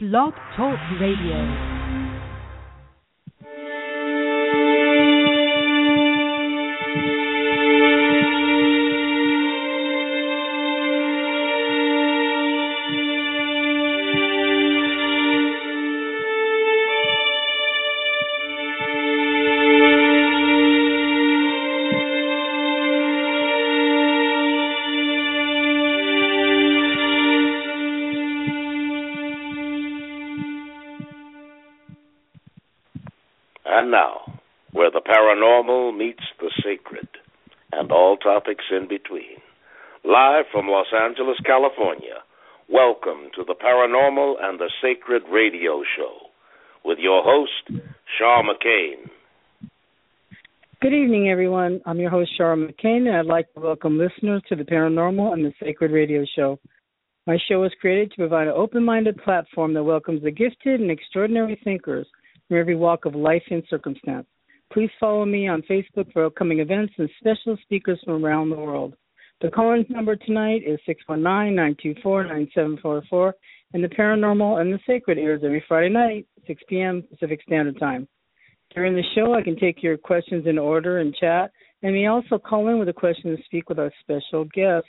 Blog Talk Radio. Angeles, California, welcome to the Paranormal and the Sacred Radio Show with your host, Shaw McCain. Good evening, everyone. I'm your host, Shara McCain, and I'd like to welcome listeners to the Paranormal and the Sacred Radio Show. My show is created to provide an open minded platform that welcomes the gifted and extraordinary thinkers from every walk of life and circumstance. Please follow me on Facebook for upcoming events and special speakers from around the world. The call-in number tonight is 619-924-9744, and the Paranormal and the Sacred airs every Friday night, 6 p.m. Pacific Standard Time. During the show, I can take your questions in order and chat, and may also call in with a question to speak with our special guest.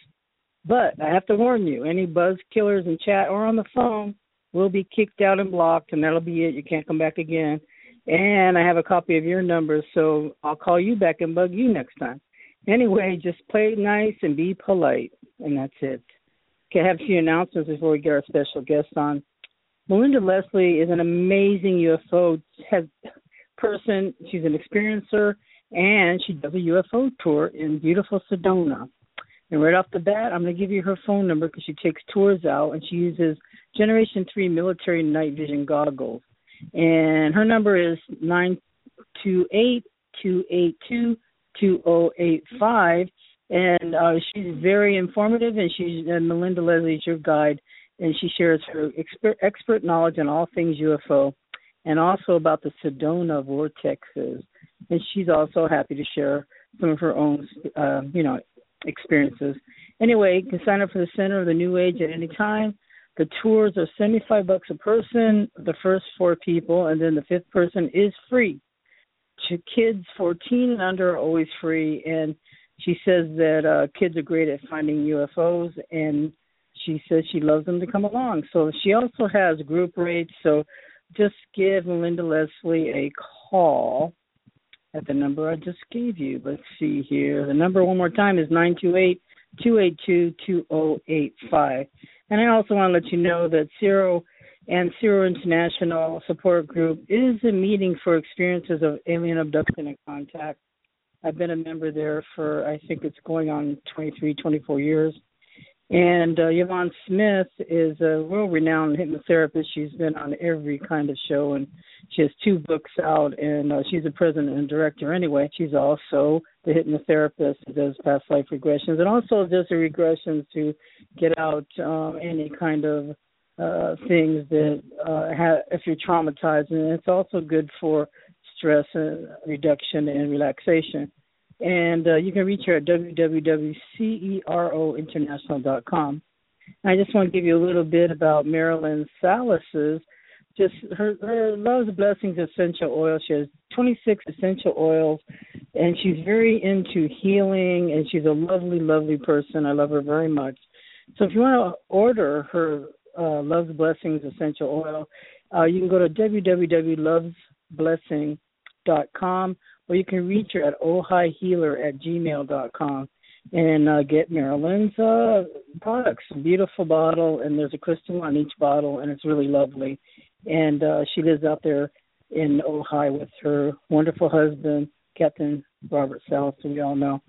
But I have to warn you, any buzz killers in chat or on the phone will be kicked out and blocked, and that'll be it. You can't come back again. And I have a copy of your number, so I'll call you back and bug you next time. Anyway, just play nice and be polite, and that's it. Okay, I have a few announcements before we get our special guest on. Melinda Leslie is an amazing UFO has, person. She's an experiencer, and she does a UFO tour in beautiful Sedona. And right off the bat, I'm going to give you her phone number because she takes tours out and she uses Generation 3 military night vision goggles. And her number is 928 282 2085. And uh, she's very informative, and she's uh, Melinda Leslie is your guide, and she shares her expert, expert knowledge on all things UFO, and also about the Sedona vortexes. And she's also happy to share some of her own, uh, you know, experiences. Anyway, you can sign up for the Center of the New Age at any time. The tours are seventy five bucks a person, the first four people, and then the fifth person is free. To kids fourteen and under are always free and she says that uh kids are great at finding UFOs and she says she loves them to come along. So she also has group rates, so just give Melinda Leslie a call at the number I just gave you. Let's see here. The number one more time is nine two eight two eight two two zero eight five. And I also want to let you know that CERO and CERO International Support Group is a meeting for experiences of alien abduction and contact. I've been a member there for, I think it's going on 23, 24 years. And uh, Yvonne Smith is a world renowned hypnotherapist. She's been on every kind of show and she has two books out and uh, she's a president and director anyway. She's also the hypnotherapist who does past life regressions and also does the regressions to get out um, any kind of uh, things that uh, have, if you're traumatized. And it's also good for stress and reduction and relaxation. And uh, you can reach her at www.cerointernational.com. I just want to give you a little bit about Marilyn Salas's just her her loves blessings essential oil. She has 26 essential oils, and she's very into healing. And she's a lovely, lovely person. I love her very much. So if you want to order her uh, Love's Blessings essential oil, uh, you can go to www.lovesblessing.com or you can reach her at ohaihealer at gmail.com and uh, get Marilyn's uh, products. Beautiful bottle, and there's a crystal on each bottle, and it's really lovely. And uh, she lives out there in Ojai with her wonderful husband, Captain Robert Salas, so we all know.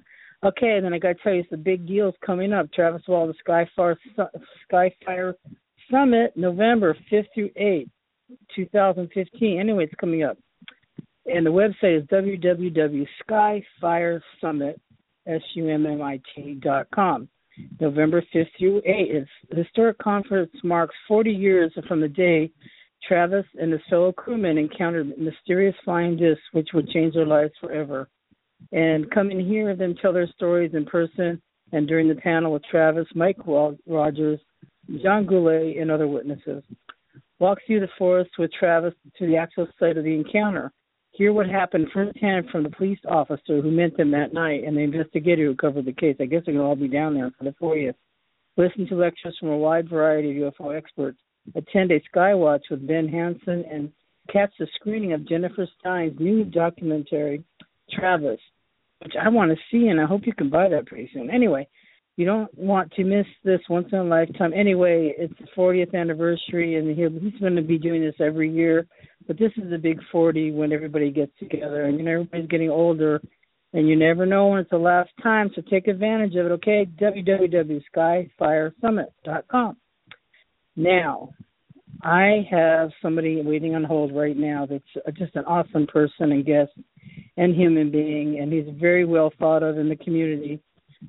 Okay, and then I got to tell you, the big deal's coming up. Travis Walton, the Skyfire, Skyfire Summit, November 5th through 8th, 2015. Anyway, it's coming up and the website is www.skyfiresummit.com. November 5th through 8th. The historic conference marks 40 years from the day Travis and his fellow crewmen encountered mysterious flying discs which would change their lives forever. And come and hear them tell their stories in person and during the panel with Travis, Mike Rogers, John Goulette, and other witnesses. walk through the forest with Travis to the actual site of the encounter. Hear what happened firsthand from the police officer who met them that night and the investigator who covered the case. I guess they're going to all be down there for the 40th. Listen to lectures from a wide variety of UFO experts. Attend a Skywatch with Ben Hansen and catch the screening of Jennifer Stein's new documentary, Travis, which I want to see, and I hope you can buy that pretty soon. Anyway, you don't want to miss this once in a lifetime. Anyway, it's the 40th anniversary, and he's going to be doing this every year. But this is the big 40 when everybody gets together, and you know everybody's getting older, and you never know when it's the last time. So take advantage of it. Okay, www.skyfiresummit.com. Now, I have somebody waiting on hold right now that's just an awesome person and guest and human being, and he's very well thought of in the community.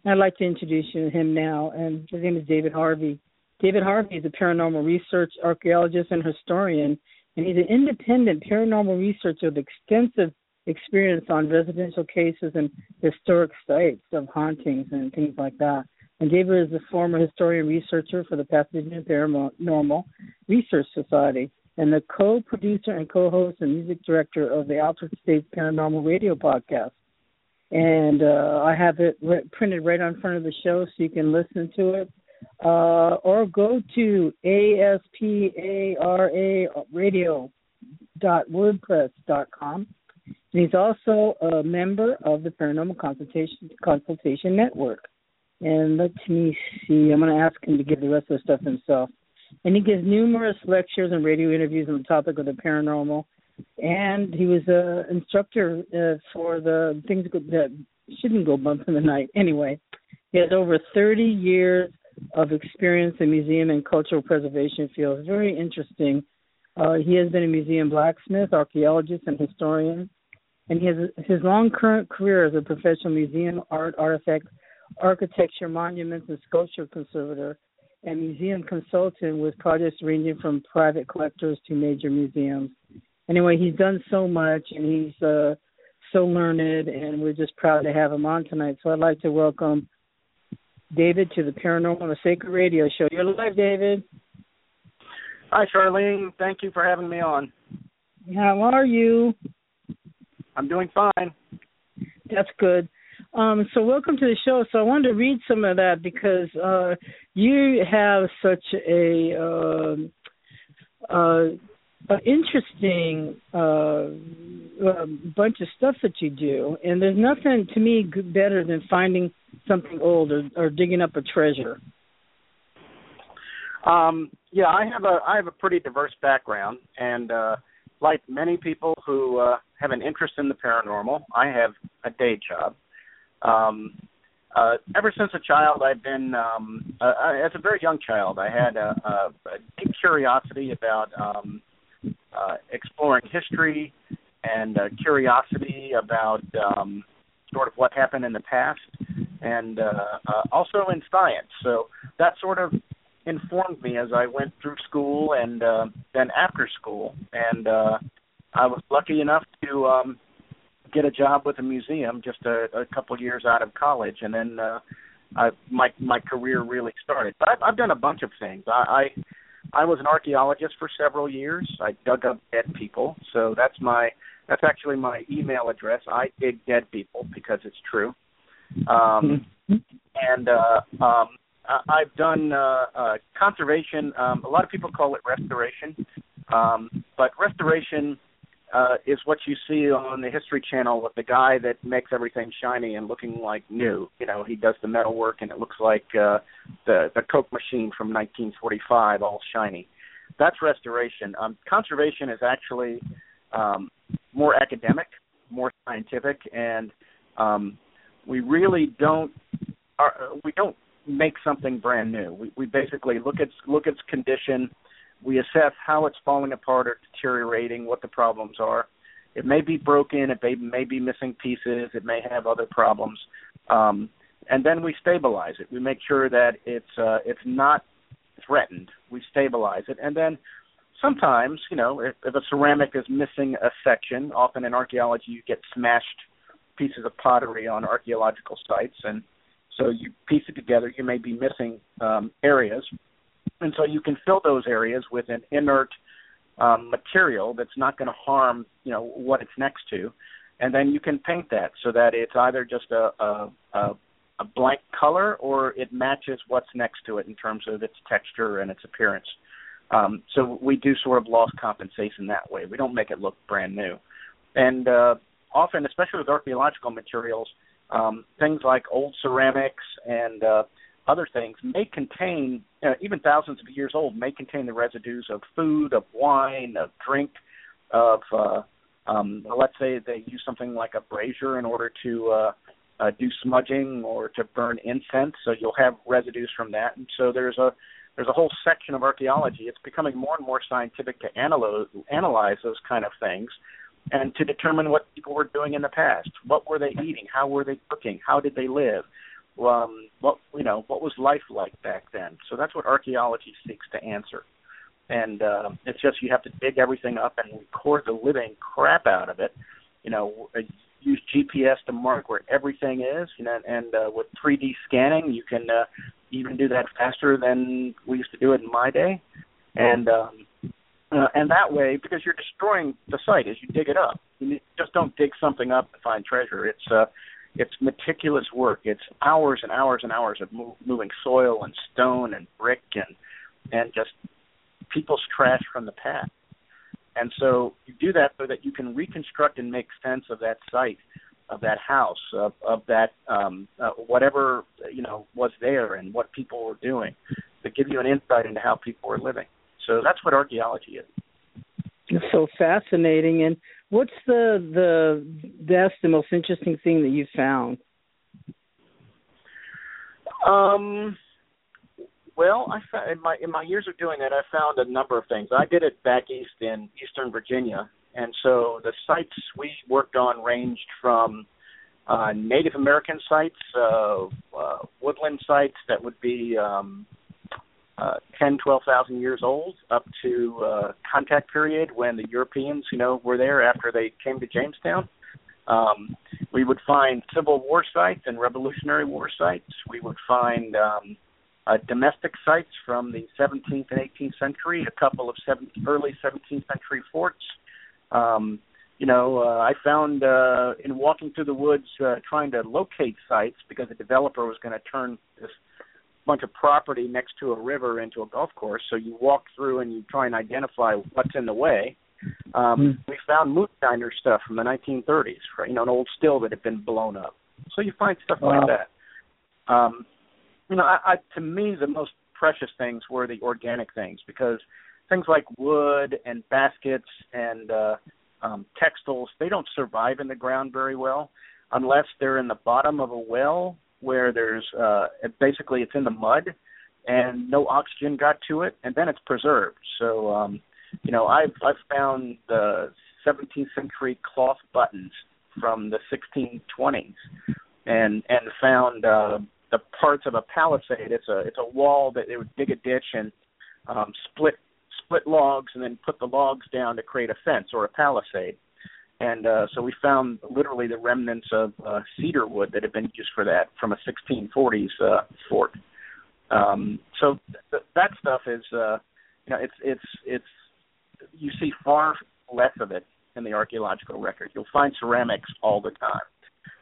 I'd like to introduce you to him now, and his name is David Harvey. David Harvey is a paranormal research archaeologist and historian, and he's an independent paranormal researcher with extensive experience on residential cases and historic sites of hauntings and things like that. And David is a former historian researcher for the Pasadena Paranormal Research Society and the co-producer and co-host and music director of the Altered States Paranormal Radio podcast. And uh, I have it re- printed right on front of the show so you can listen to it. Uh, or go to aspara.radio.wordpress.com. And he's also a member of the Paranormal Consultation Consultation Network. And let me see. I'm going to ask him to give the rest of the stuff himself. And he gives numerous lectures and radio interviews on the topic of the paranormal. And he was an instructor uh, for the things that shouldn't go bump in the night. Anyway, he has over 30 years of experience in museum and cultural preservation fields. Very interesting. Uh, he has been a museum blacksmith, archaeologist, and historian. And has his long current career as a professional museum art artifact architecture, monuments, and sculpture conservator, and museum consultant with projects ranging from private collectors to major museums. Anyway, he's done so much, and he's uh, so learned, and we're just proud to have him on tonight. So I'd like to welcome David to the Paranormal and the Sacred Radio Show. You're live, David. Hi, Charlene. Thank you for having me on. How are you? I'm doing fine. That's good. Um, so welcome to the show. So I wanted to read some of that because uh, you have such a uh, uh, an interesting uh, uh, bunch of stuff that you do, and there's nothing to me better than finding something old or, or digging up a treasure. Um, yeah, I have a I have a pretty diverse background, and uh, like many people who uh, have an interest in the paranormal, I have a day job. Um, uh, ever since a child, I've been, um, uh, as a very young child, I had a, a, a deep curiosity about um, uh, exploring history and uh, curiosity about um, sort of what happened in the past, and uh, uh, also in science. So that sort of informed me as I went through school and uh, then after school, and uh, I was lucky enough to um, get a job with a museum just a, a couple years out of college, and then uh, I, my my career really started. But I've, I've done a bunch of things. I, I I was an archaeologist for several years. I dug up dead people, so that's my that's actually my email address. I dig dead people because it's true. Um, and uh, um, I've done uh, uh, conservation. Um, a lot of people call it restoration, um, but restoration uh, is what you see on the History Channel with the guy that makes everything shiny and looking like new. You know, he does the metal work and it looks like uh, the the Coke machine from 1945, all shiny. That's restoration. Um, conservation is actually um, more academic, more scientific, and um, we really don't are, we don't make something brand new. We, we basically look at look at its condition we assess how it's falling apart or deteriorating, what the problems are. It may be broken, it may, may be missing pieces, it may have other problems, um, and then we stabilize it. We make sure that it's uh, it's not threatened. We stabilize it, and then sometimes, you know, if, if a ceramic is missing a section, often in archaeology you get smashed pieces of pottery on archaeological sites, and so you piece it together. You may be missing um, areas, and so you can fill those areas with an inert um, material that's not going to harm you know what it's next to, and then you can paint that so that it's either just a, a, a, a blank color or it matches what's next to it in terms of its texture and its appearance. Um, so we do sort of loss compensation that way. We don't make it look brand new, and uh, often, especially with archaeological materials, um, things like old ceramics and uh, other things may contain, uh, even thousands of years old, may contain the residues of food, of wine, of drink, of uh, um, let's say they use something like a brazier in order to uh, uh, do smudging or to burn incense. So you'll have residues from that, and so there's a there's a whole section of archaeology. It's becoming more and more scientific to analyze analyze those kind of things and to determine what people were doing in the past. What were they eating? How were they cooking? How did they live? Um, what you know, what was life like back then? So that's what archaeology seeks to answer. And uh, it's just you have to dig everything up and record the living crap out of it. You know, uh, use GPS to mark where everything is. You know, and uh, with 3D scanning, you can uh, even do that faster than we used to do it in my day. And um, uh, and that way, because you're destroying the site as you dig it up, you just don't dig something up to find treasure. It's uh, it's meticulous work. It's hours and hours and hours of move, moving soil and stone and brick and and just people's trash from the past. And so you do that so that you can reconstruct and make sense of that site, of that house, of, of that um, uh, whatever you know was there and what people were doing, to give you an insight into how people were living. So that's what archaeology is. It's so fascinating. And what's the the best the most interesting thing that you found? Um. Well, I found, in my in my years of doing that, I found a number of things. I did it back east in Eastern Virginia, and so the sites we worked on ranged from uh, Native American sites, uh, uh, woodland sites that would be um, uh, 10, 12,000 years old, up to uh, contact period when the Europeans, you know, were there after they came to Jamestown. Um, we would find Civil War sites and Revolutionary War sites. We would find um, uh, domestic sites from the 17th and 18th century, a couple of seven, early 17th century forts. Um, you know, uh, I found uh, in walking through the woods uh, trying to locate sites because a developer was going to turn this bunch of property next to a river into a golf course. So you walk through and you try and identify what's in the way. Um, mm. We found moonshiner stuff from the 1930s, right? you know, an old still that had been blown up. So you find stuff wow. like that. Um, you know, I, I, to me, the most precious things were the organic things because things like wood and baskets and uh, um, textiles, they don't survive in the ground very well unless they're in the bottom of a well where there's uh, basically it's in the mud and no oxygen got to it, and then it's preserved. So, um, you know, I've I've found the 17th century cloth buttons from the 1620s, and and found uh, the parts of a palisade. It's a it's a wall that they would dig a ditch and um, split split logs and then put the logs down to create a fence or a palisade and uh, so we found literally the remnants of uh, cedar wood that had been used for that from a 1640s uh, fort. Um, so th- that stuff is, uh, you know, it's it's it's you see far less of it in the archaeological record. You'll find ceramics all the time,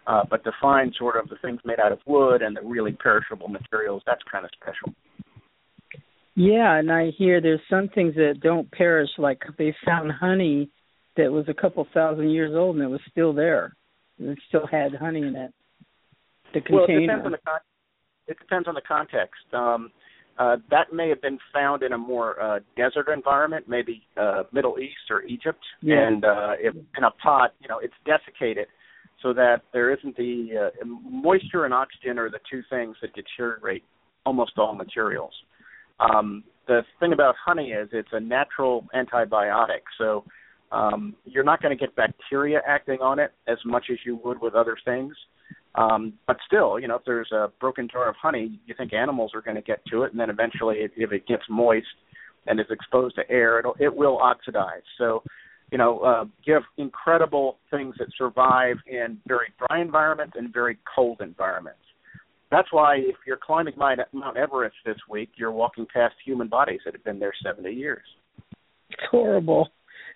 uh, but to find sort of the things made out of wood and the really perishable materials, that's kind of special. Yeah, and I hear there's some things that don't perish, like they found honey that was a couple thousand years old and it was still there. It still had honey in it. The container. Well, it depends on the con- it depends on the context. Um, uh, that may have been found in a more uh, desert environment, maybe uh, Middle East or Egypt, yeah. and uh, if in a pot, you know, it's desiccated so that there isn't the uh, moisture and oxygen are the two things that deteriorate almost all materials. Um, the thing about honey is it's a natural antibiotic, so um, you're not going to get bacteria acting on it as much as you would with other things. Um, but still, you know, if there's a broken jar of honey, you think animals are going to get to it, and then eventually, if, if it gets moist and is exposed to air, it'll, it will oxidize. So, you know, uh, you have incredible things that survive in very dry environments and very cold environments. That's why if you're climbing Mount Everest this week, you're walking past human bodies that have been there 70 years. It's horrible.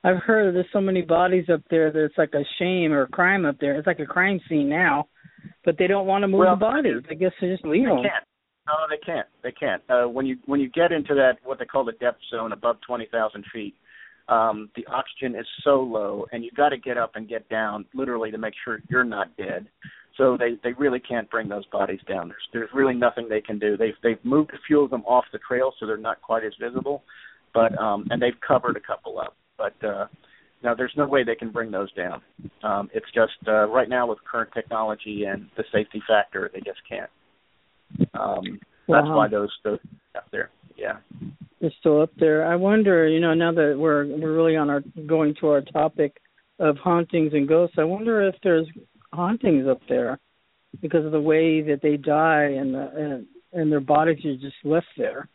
I've heard there's so many bodies up there that it's like a shame or a crime up there. It's like a crime scene now, but they don't want to move well, the bodies. I guess they just leave they them. Can't. No, they can't. They can't. Uh, when you when you get into that what they call the death zone above twenty thousand feet, um, the oxygen is so low, and you got to get up and get down literally to make sure you're not dead. So they they really can't bring those bodies down. There's there's really nothing they can do. They've they've moved a few of them off the trail so they're not quite as visible, but um, and they've covered a couple up. But uh, now there's no way they can bring those down. Um, it's just uh, right now with current technology and the safety factor, they just can't. Um, that's why those those out there. Yeah. They're still up there. I wonder, you know, now that we're we're really on our going to our topic of hauntings and ghosts, I wonder if there's hauntings up there because of the way that they die and the, and and their bodies are just left there.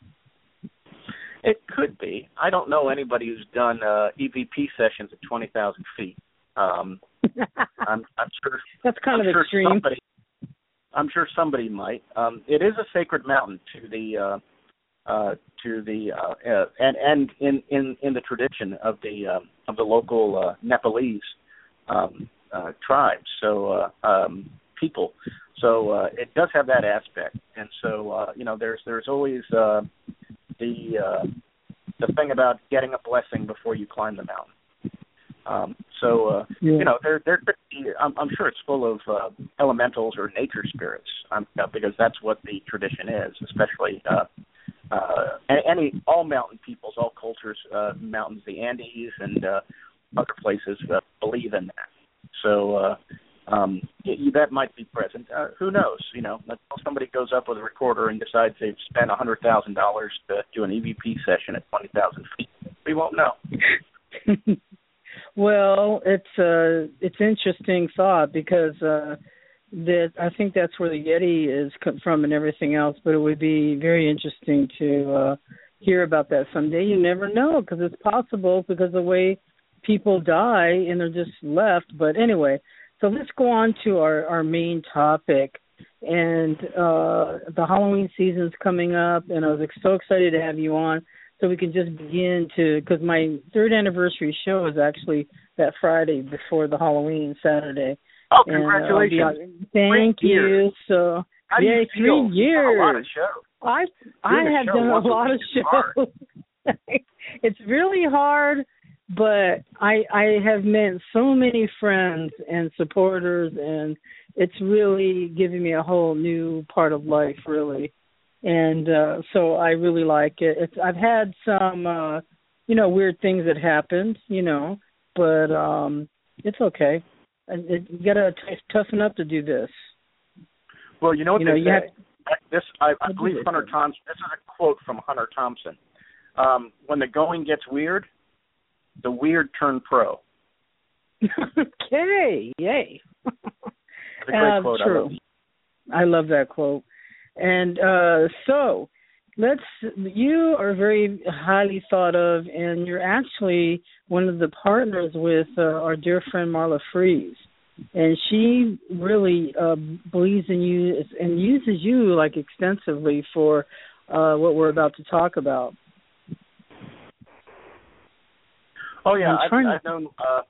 It could be. I don't know anybody who's done uh, EVP sessions at twenty thousand feet. Um, I'm, I'm sure. That's kind I'm of sure extreme. Somebody, I'm sure somebody might. Um, it is a sacred mountain to the uh, uh, to the uh, uh, and and in in in the tradition of the um, of the local uh, Nepalese um, uh, tribes. So uh, um, people. So uh, it does have that aspect, and so uh, you know, there's there's always uh, the uh, the thing about getting a blessing before you climb the mountain. Um, so uh, Yeah. you know, there there could be. I'm, I'm sure it's full of uh, elementals or nature spirits, um, because that's what the tradition is, especially. Uh, uh, any all mountain peoples, all cultures, uh, mountains, the Andes and uh, other places uh, believe in that. So uh, um, that might be present. Uh, who knows? You know, until somebody goes up with a recorder and decides they've spent a hundred thousand dollars to do an EVP session at twenty thousand feet, we won't know. well, it's uh it's interesting thought because uh that I think that's where the Yeti is from and everything else. But it would be very interesting to uh hear about that someday. You never know because it's possible because the way people die and they're just left. But anyway, so let's go on to our our main topic. And uh the Halloween season's coming up, and I was so excited to have you on so we can just begin to because my third anniversary show is actually that Friday before the Halloween Saturday. Oh, uh, congratulations! on- thank Three you. years. So How yeah, you three? You've A lot of years. shows. I I have done a lot of shows. it's really hard, but I I have met so many friends and supporters, and it's really given me a whole new part of life, really. And uh so I really like it. It's I've had some uh you know weird things that happened, you know, but um it's okay. And it, you gotta t- toughen up to do this. Well, you know what You know, you have- this I, I believe Hunter? Thompson. This is a quote from Hunter Thompson. Um, when the going gets weird, the weird turn pro. okay, yay. It's a great Uh, quote. I true. love. I love that quote. And uh so let's you are very highly thought of and you're actually one of the partners with uh, our dear friend Marla Fries. And she really uh believes in you and uses you like extensively for uh what we're about to talk about. Oh yeah, I've, to- I've known uh,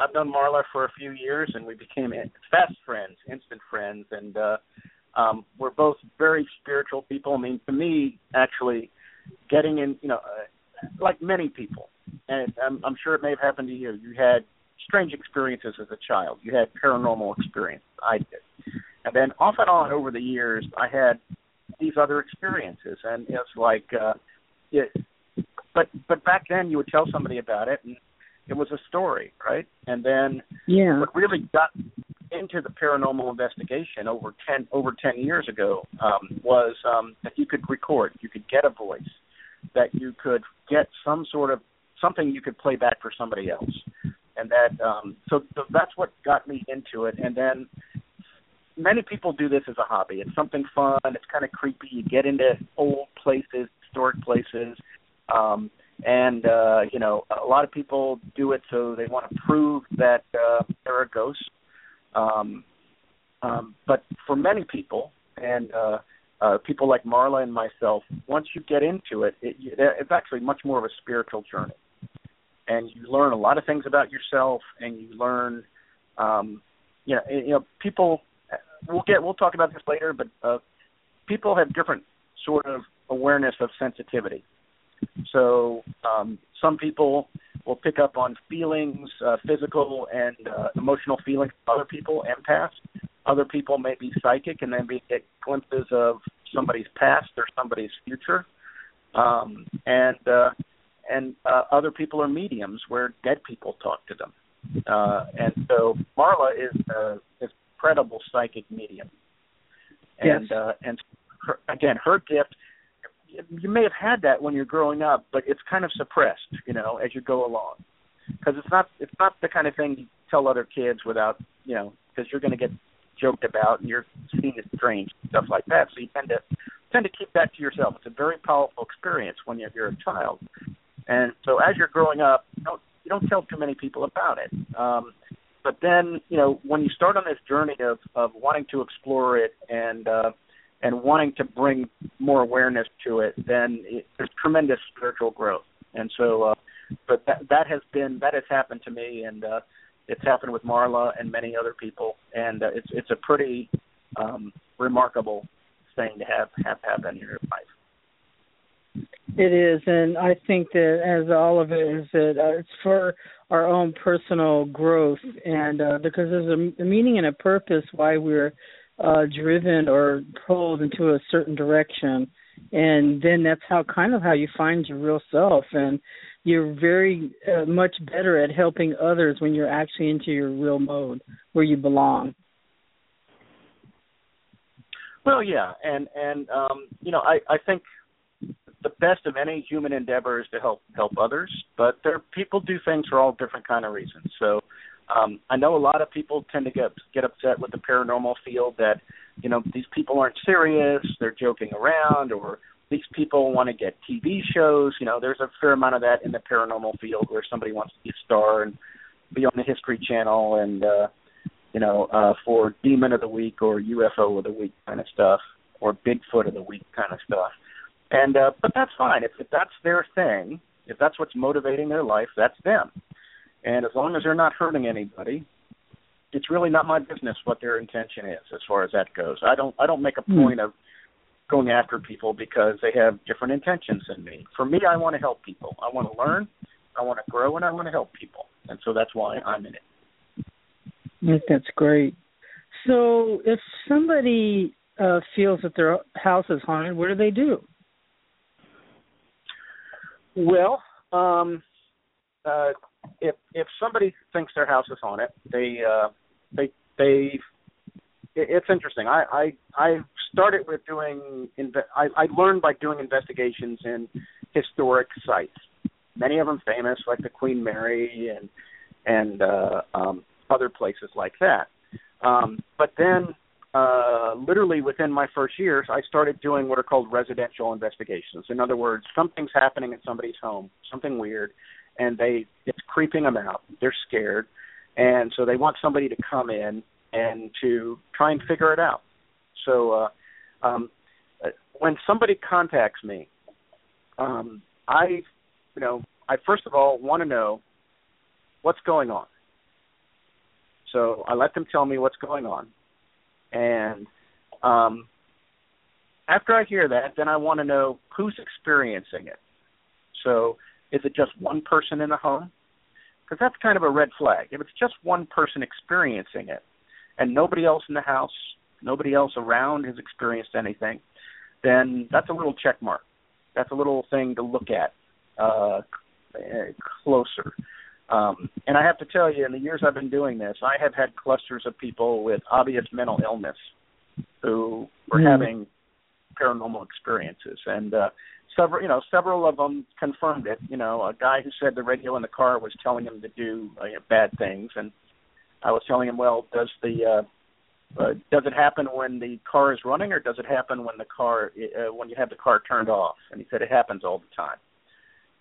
I've known Marla for a few years, and we became fast friends, instant friends, and uh, um, we're both very spiritual people. I mean, to me, actually, getting in, you know, uh, like many people, and I'm, I'm sure it may have happened to you. You had strange experiences as a child. You had paranormal experience. I did, and then off and on over the years, I had these other experiences, and it's like, uh, it, but but back then you would tell somebody about it, and it was a story, right? And then Yeah. what really got into the paranormal investigation over ten over ten years ago um, was um, that you could record, you could get a voice, that you could get some sort of something you could play back for somebody else, and that um, so, so that's what got me into it. And then many people do this as a hobby. It's something fun. It's kind of creepy. You get into old places, historic places. Um, and uh, you know, a lot of people do it so they want to prove that uh, there are ghosts. Um, um, but for many people, and uh, uh, people like Marla and myself, once you get into it, it, it's actually much more of a spiritual journey. and you learn a lot of things about yourself, and you learn, um, you know, you know, people. We'll get we'll talk about this later, but uh, people have different sort of awareness of sensitivity. So um, some people will pick up on feelings, uh, physical and uh, emotional feelings of other people, empaths. Other people may be psychic and then be get glimpses of somebody's past or somebody's future. Um, and uh, and uh, other people are mediums where dead people talk to them. Uh, and so Marla is a is incredible psychic medium. And yes. uh, and her, again, her gift you may have had that when you're growing up, but it's kind of suppressed, you know, as you go along, because it's not it's not the kind of thing you tell other kids without, you know, because you're going to get joked about and you're seen as strange stuff like that. So you tend to tend to keep that to yourself. It's a very powerful experience when you're, you're a child, and so as you're growing up, you don't you don't tell too many people about it. Um, but then, you know, when you start on this journey of of wanting to explore it and uh, and wanting to bring more awareness to it, then it, there's tremendous spiritual growth. And so, uh, but that that has been that has happened to me, and uh, it's happened with Marla and many other people, and uh, it's it's a pretty um, remarkable thing to have have happen in your life. It is, and I think that as all of it is that uh, it's for our own personal growth, and uh, because there's a, a meaning and a purpose why we're uh, driven or pulled into a certain direction, and then that's how kind of how you find your real self, and you're very uh, much better at helping others when you're actually into your real mode where you belong. Well, yeah, and and um, you know, I I think the best of any human endeavor is to help help others, but there people do things for all different kind of reasons. So um, I know a lot of people tend to get get upset with the paranormal field that you know these people aren't serious, they're joking around, or these people want to get TV shows. You know, there's a fair amount of that in the paranormal field where somebody wants to be a star and be on the History Channel and uh, you know uh, for Demon of the Week or UFO of the Week kind of stuff or Bigfoot of the Week kind of stuff. And uh, but that's fine if, if that's their thing, if that's what's motivating their life, that's them. And as long as they're not hurting anybody, it's really not my business what their intention is as far as that goes. I don't I don't make a point mm. of going after people because they have different intentions than me. For me, I want to help people. I want to learn, I want to grow, and I want to help people. And so that's why I'm in it. That's great. So if somebody uh, feels that their house is haunted, what do they do? Well, um, uh, if if somebody thinks their house is haunted, they uh, they they it's interesting. I I I started with doing inve- I I learned by doing investigations in historic sites. Many of them famous, like the Queen Mary and and uh, um, other places like that. Um, but then, uh, literally within my first years, I started doing what are called residential investigations. In other words, something's happening at somebody's home, something weird, and they it's creeping them out. They're scared, and so they want somebody to come in and to try and figure it out. So uh, um, when somebody contacts me, um, I you know I first of all want to know what's going on. So I let them tell me what's going on, and um, after I hear that, then I want to know who's experiencing it. So is it just one person in the home? Because that's kind of a red flag. If it's just one person experiencing it and nobody else in the house, nobody else around has experienced anything, then that's a little check mark. That's a little thing to look at uh, closer. Um, and I have to tell you, in the years I've been doing this, I have had clusters of people with obvious mental illness who were mm. having paranormal experiences, and uh, several you know several of them confirmed it. You know a guy who said the radio in the car was telling him to do uh, bad things. And i was telling him well does the uh uh, does it happen when the car is running or does it happen when the car uh, when you have the car turned off? And he said it happens all the time.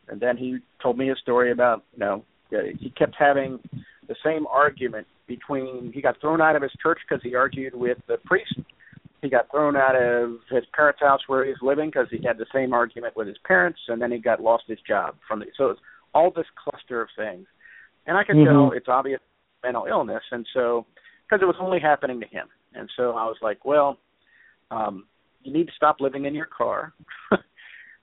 And then he told me a story about you know uh, he kept having the same argument between he got thrown out of his church because he argued with the priest he got thrown out of his parents' house where he was living because he had the same argument with his parents, and then he got lost his job from the. So it's all this cluster of things, and I could Mhm. tell it's obvious mental illness, and so because it was only happening to him, and so I was like, well, um, you need to stop living in your car.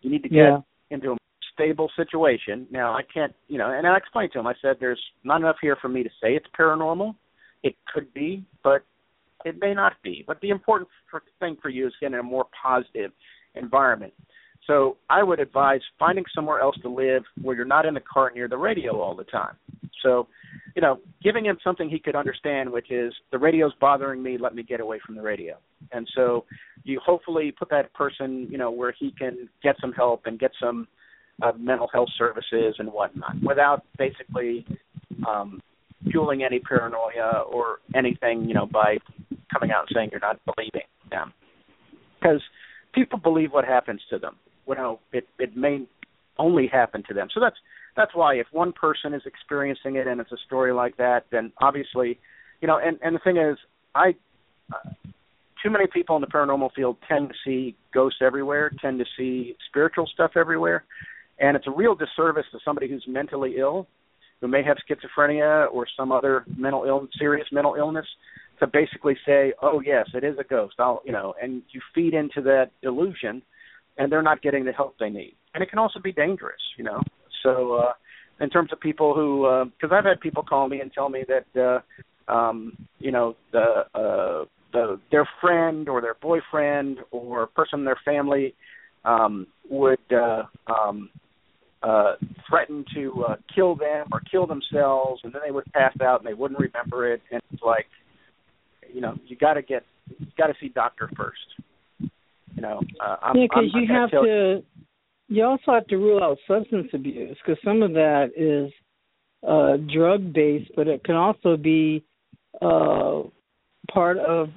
you need to get Yeah. into a stable situation. Now I can't, you know, and I explained to him. I said, "There's not enough here for me to say it's paranormal. It could be, but it may not be. But the important thing for you is getting a more positive environment. So I would advise finding somewhere else to live where you're not in the car near the radio all the time. So, you know, giving him something he could understand, which is the radio's bothering me. Let me get away from the radio. And so you hopefully put that person, you know, where he can get some help and get some uh, mental health services and whatnot without basically um, fueling any paranoia or anything, you know, by coming out and saying you're not believing them. Because people believe what happens to them. Know, it it may only happen to them. So that's that's why if one person is experiencing it and it's a story like that, then obviously, you know, and and the thing is, I uh, too many people in the paranormal field tend to see ghosts everywhere, tend to see spiritual stuff everywhere, and it's a real disservice to somebody who's mentally ill, who may have schizophrenia or some other mental ill serious mental illness, to basically say, "Oh yes, it is a ghost." I'll, you know, and you feed into that illusion, and they're not getting the help they need, and it can also be dangerous, you know. So, uh, in terms of people who, because I've had people call me and tell me that, uh, um, you know, the uh, the their friend or their boyfriend or person in their family um, would uh, um, uh, threaten to uh, kill them or kill themselves, and then they would pass out and they wouldn't remember it. And it's like, you know, you got to get, you got to see doctor first. You know, uh, I'm, yeah, because you have to. You also have to rule out substance abuse because some of that is uh, drug based, but it can also be uh, part of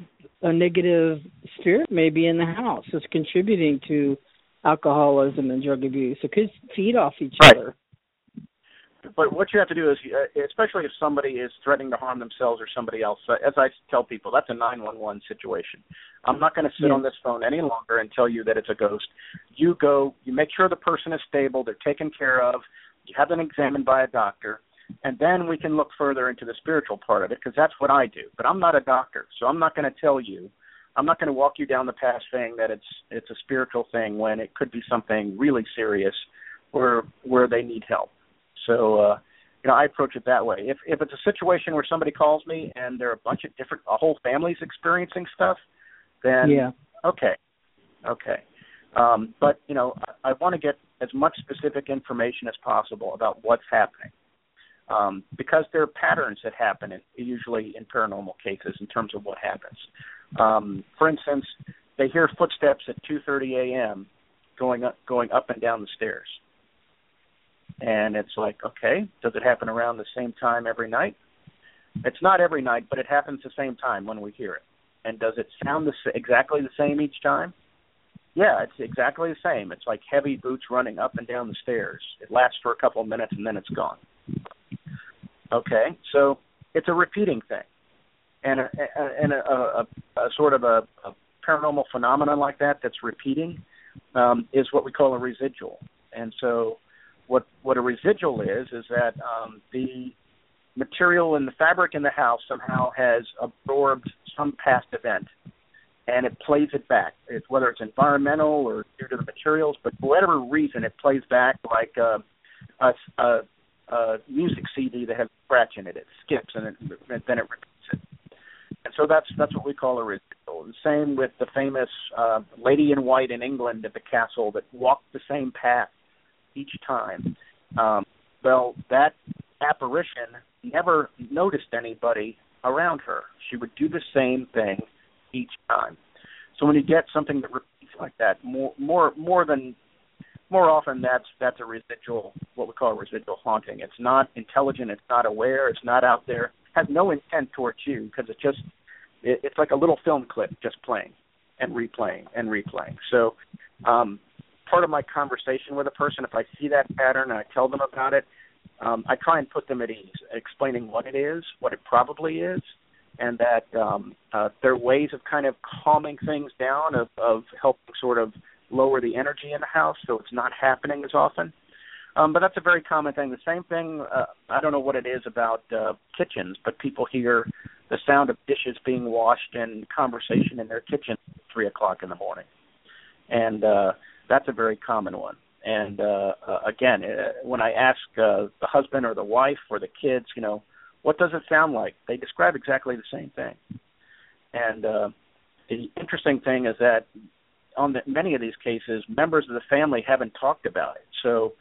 a negative spirit maybe in the house that's contributing to alcoholism and drug abuse. It could feed off each Right. other. But what you have to do is, uh, especially if somebody is threatening to harm themselves or somebody else, uh, as I tell people, that's a 911 situation. I'm not going to sit Yeah. on this phone any longer and tell you that it's a ghost. You go, you make sure the person is stable, they're taken care of, you have them examined by a doctor, and then we can look further into the spiritual part of it because that's what I do. But I'm not a doctor, so I'm not going to tell you. I'm not going to walk you down the path saying that it's it's a spiritual thing when it could be something really serious, where where they need help. So uh, you know, I approach it that way. If if it's a situation where somebody calls me and there are a bunch of different, a whole family's experiencing stuff, then Yeah. okay, okay. Um, but you know, I, I want to get as much specific information as possible about what's happening, um, because there are patterns that happen in, usually in paranormal cases in terms of what happens. Um, for instance, they hear footsteps at 2:30 a.m. going up going up and down the stairs, and it's like, okay, does it happen around the same time every night? It's not every night, but it happens the same time when we hear it. And does it sound the, exactly the same each time? Yeah, it's exactly the same. It's like heavy boots running up and down the stairs. It lasts for a couple of minutes and then it's gone. Okay, so it's a repeating thing, and a, a, and a, a, a sort of a, a paranormal phenomenon like that that's repeating um, is what we call a residual. And so, what what a residual is is that um, the material in the fabric in the house somehow has absorbed some past event and it plays it back. It's whether it's environmental or due to the materials, but for whatever reason, it plays back like uh, a, a, a music CD that has a scratch in it. It skips and, it, and then it repeats it. And so that's that's what we call a residual. The same with the famous uh, lady in white in England at the castle that walked the same path each time. Um, well, that apparition never noticed anybody around her. She would do the same thing each time. So when you get something that repeats like that, more more more than more often that's that's a residual what we call a residual haunting. It's not intelligent, it's not aware, it's not out there, has no intent towards you because it's just it, it's like a little film clip just playing and replaying and replaying. So um part of my conversation with a person if I see that pattern and I tell them about it, um, I try and put them at ease, explaining what it is, what it probably is, and that um, uh, there are ways of kind of calming things down, of, of helping sort of lower the energy in the house so it's not happening as often. Um, but that's a very common thing. The same thing. Uh, I don't know what it is about uh, kitchens, but people hear the sound of dishes being washed and conversation in their kitchen at three o'clock in the morning, and uh, that's a very common one. And uh, uh, again, uh, when I ask uh, the husband or the wife or the kids, you know, what does it sound like? They describe exactly the same thing. And uh, the interesting thing is that on the, many of these cases, members of the family haven't talked about it. So,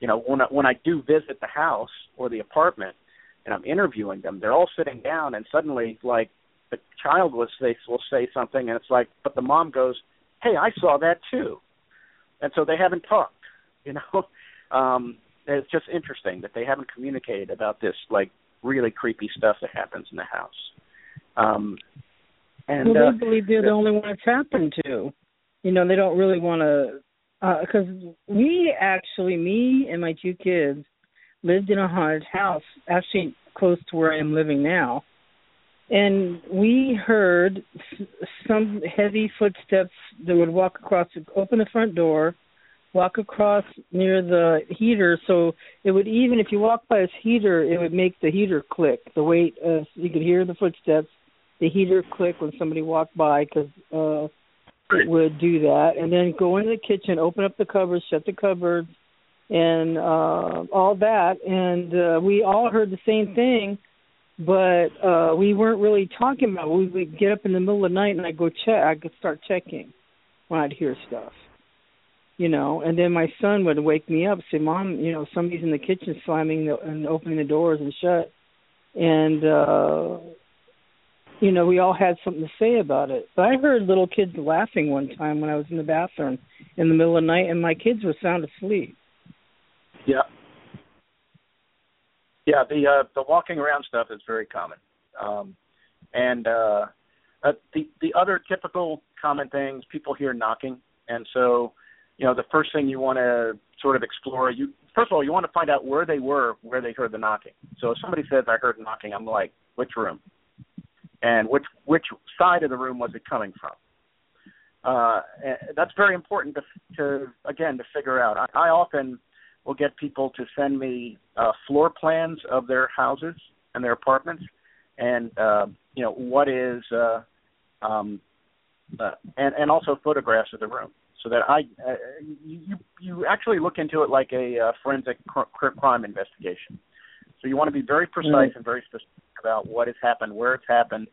you know, when I, when I do visit the house or the apartment, and I'm interviewing them, they're all sitting down, and suddenly, like, the child will say will say something, and it's like, but the mom goes, "Hey, I saw that too," and so they haven't talked. You know, um, it's just interesting that they haven't communicated about this like really creepy stuff that happens in the house. Um, and well, they uh, believe they're the only one it's happened to. You know, they don't really want to because uh, we actually, me and my two kids, lived in a haunted house, actually close to where I am living now, and we heard some heavy footsteps that would walk across, open the front door, walk across near the heater. So it would even if you walk by his heater, it would make the heater click. The weight, uh, you could hear the footsteps, the heater click when somebody walked by because uh, it would do that. And then go into the kitchen, open up the cupboards, shut the cupboards, and uh, all that. And uh, we all heard the same thing. But uh we weren't really talking about it. We would get up in the middle of the night and I'd go check I could start checking when I'd hear stuff you know? And then my son would wake me up say mom you know somebody's in the kitchen slamming the, and opening the doors and shut. And uh you know we all had something to say about it. But i heard little kids laughing one time when i was in the bathroom in the middle of the night and my kids were sound asleep. Yeah yeah the uh the walking around stuff is very common. Um and uh, uh the the other typical common things people hear knocking. And so you know the first thing you want to sort of explore you first of all you want to find out where they were where they heard the knocking. So if somebody says i heard knocking i'm like which room? And which which side of the room was it coming from? Uh that's very important to to again to figure out. I, I often will get people to send me uh floor plans of their houses and their apartments and uh you know what is uh um uh, and and also photographs of the room so that I uh, you you actually look into it like a uh, forensic cr- crime investigation. So you want to be very precise mm. and very specific about what has happened, where it's happened,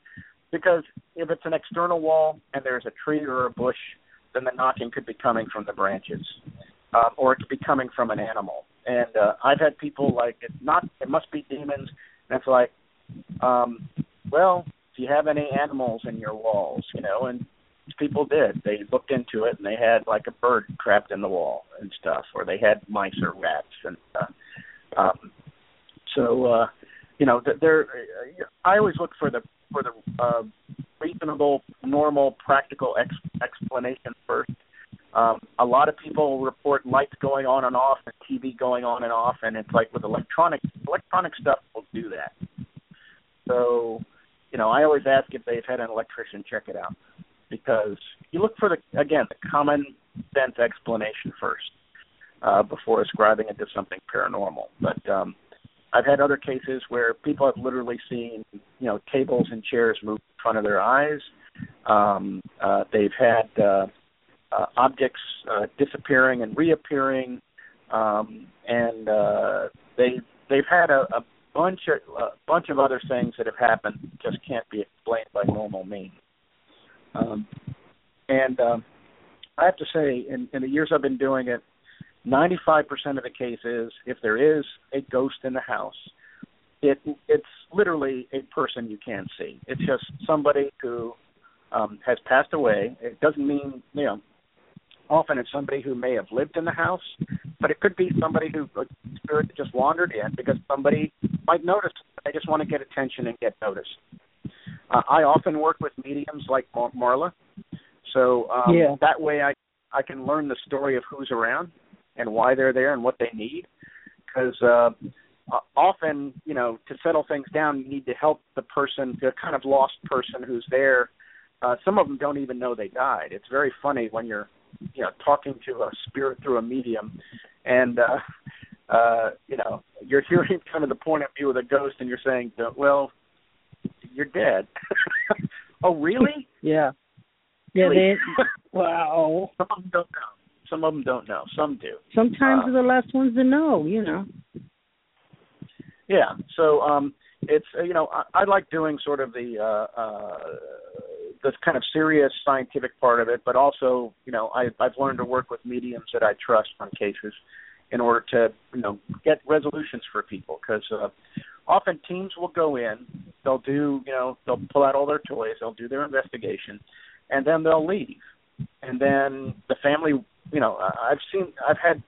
because if it's an external wall and there's a tree or a bush, then the knocking could be coming from the branches, um, or it could be coming from an animal. And uh, I've had people like it's not it must be demons, and it's like, um, well, do you have any animals in your walls? You know, and people did. They looked into it and they had like a bird trapped in the wall and stuff, or they had mice or rats and uh, um, so uh, you know there. I always look for the for the uh, reasonable, normal, practical ex- explanation first. Um, a lot of people report lights going on and off and TV going on and off, and it's like with electronic electronic stuff will do that. So, you know, I always ask if they've had an electrician check it out because you look for the again the common sense explanation first uh, before ascribing it to something paranormal. But um, I've had other cases where people have literally seen you know tables and chairs move in front of their eyes. Um, uh, they've had uh, uh, objects uh, disappearing and reappearing, um, and uh, they they've had a, a bunch of a bunch of other things that have happened just can't be explained by normal means. Um, and um, I have to say, in, in the years I've been doing it, 95% of the cases, if there is a ghost in the house, it it's literally a person you can't see. It's just somebody who um, has passed away. It doesn't mean you know. Often it's somebody who may have lived in the house, but it could be somebody who a spirit just wandered in because somebody might notice. They just want to get attention and get noticed. Uh, I often work with mediums like Mar- Marla, so um, yeah. that way I I can learn the story of who's around and why they're there and what they need. Because uh, often, you know, to settle things down, you need to help the person, the kind of lost person who's there. Uh, some of them don't even know they died. It's very funny when you're, you know, talking to a spirit through a medium, and uh, uh, you know, you're hearing kind of the point of view of the ghost, and you're saying, well, you're dead. oh, really? Yeah. Yeah. Really? They, wow. Some of them don't know. Some of them don't know. Some do. Sometimes Uh, they're the last ones to know. You know. Yeah. So um it's you know I, I like doing sort of the uh uh this kind of serious scientific part of it, but also you know I I've learned to work with mediums that I trust on cases in order to you know get resolutions for people because uh, often teams will go in, they'll do you know they'll pull out all their toys, they'll do their investigation, and then they'll leave, and then the family you know I've seen I've had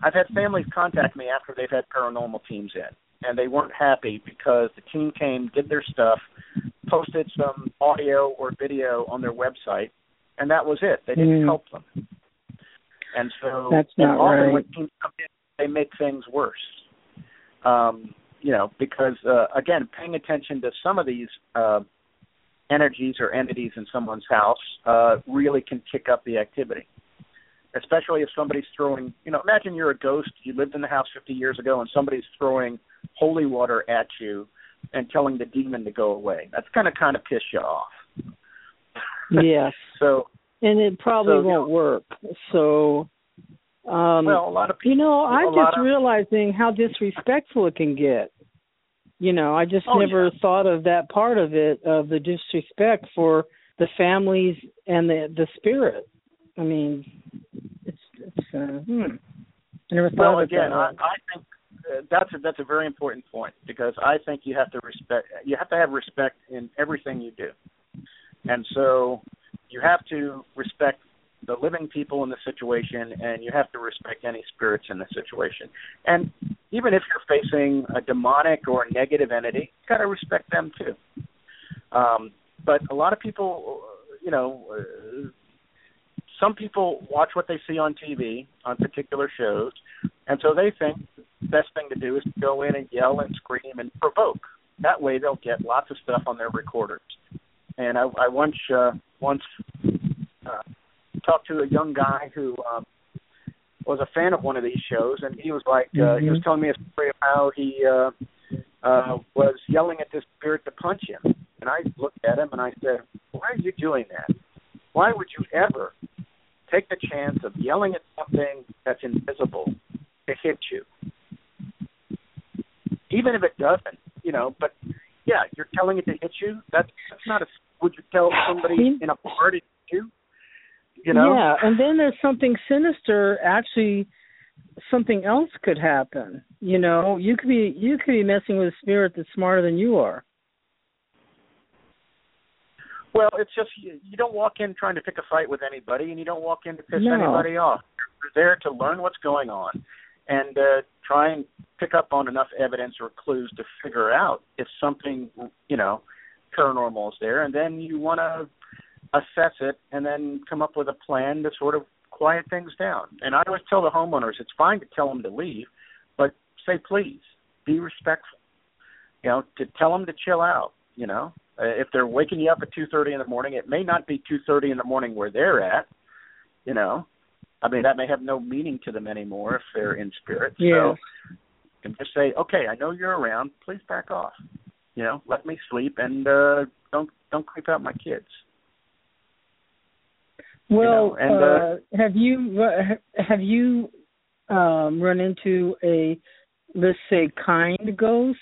I've had families contact me after they've had paranormal teams in, and they weren't happy because the team came, did their stuff, posted some audio or video on their website, and that was it. They didn't Mm. help them. And so That's and not often right. when teams come in, they make things worse. Um, you know, because uh, again, paying attention to some of these uh, energies or entities in someone's house uh, really can kick up the activity especially if somebody's throwing you know imagine you're a ghost you lived in the house 50 years ago and somebody's throwing holy water at you and telling the demon to go away that's going to kind of piss you off Yes. so And it probably So, won't work. So. Um, well a lot of people You know, I'm just of- realizing how disrespectful it can get. You know, I just Oh, never yeah. thought of that part of it, of the disrespect for the families and the the spirit. I mean, it's it's uh, hmm. I never thought well again i i think that's a, that's a very important point because i think you have to respect you have to have respect in everything you do. And so you have to respect the living people in the situation and you have to respect any spirits in the situation. And even if you're facing a demonic or a negative entity you got to respect them too. Um but a lot of people you know some people watch what they see on TV on particular shows, and so they think the best thing to do is to go in and yell and scream and provoke. That way, they'll get lots of stuff on their recorders. And I, I once uh, once uh, talked to a young guy who um, was a fan of one of these shows, and he was like, uh, he was Mhm. telling me a story of how he uh, uh, was yelling at this spirit to punch him. And I looked at him and I said, "Why are you doing that? Why would you ever take the chance of yelling at something that's invisible to hit you. Even if it doesn't, you know, but yeah, you're telling it to hit you. That's that's not a would you tell somebody in a party to? You know? Yeah, and then there's something sinister. Actually, something else could happen. You know, you could be you could be messing with a spirit that's smarter than you are. Well, it's just you, you don't walk in trying to pick a fight with anybody, and you don't walk in to piss No. anybody off. You're there to learn what's going on, and uh, try and pick up on enough evidence or clues to figure out if something, you know, paranormal is there, and then you want to assess it and then come up with a plan to sort of quiet things down. And I always tell the homeowners it's fine to tell them to leave, but say please, be respectful. You know, to tell them to chill out. You know, uh, if they're waking you up at two thirty in the morning, it may not be two thirty in the morning where they're at. You know, I mean that may have no meaning to them anymore if they're in spirit. Yes. So, and just say, okay, I know you're around. Please back off. You know, let me sleep and uh don't don't creep out my kids. Well, know, and, uh, have you have you um run into a let's say kind ghost,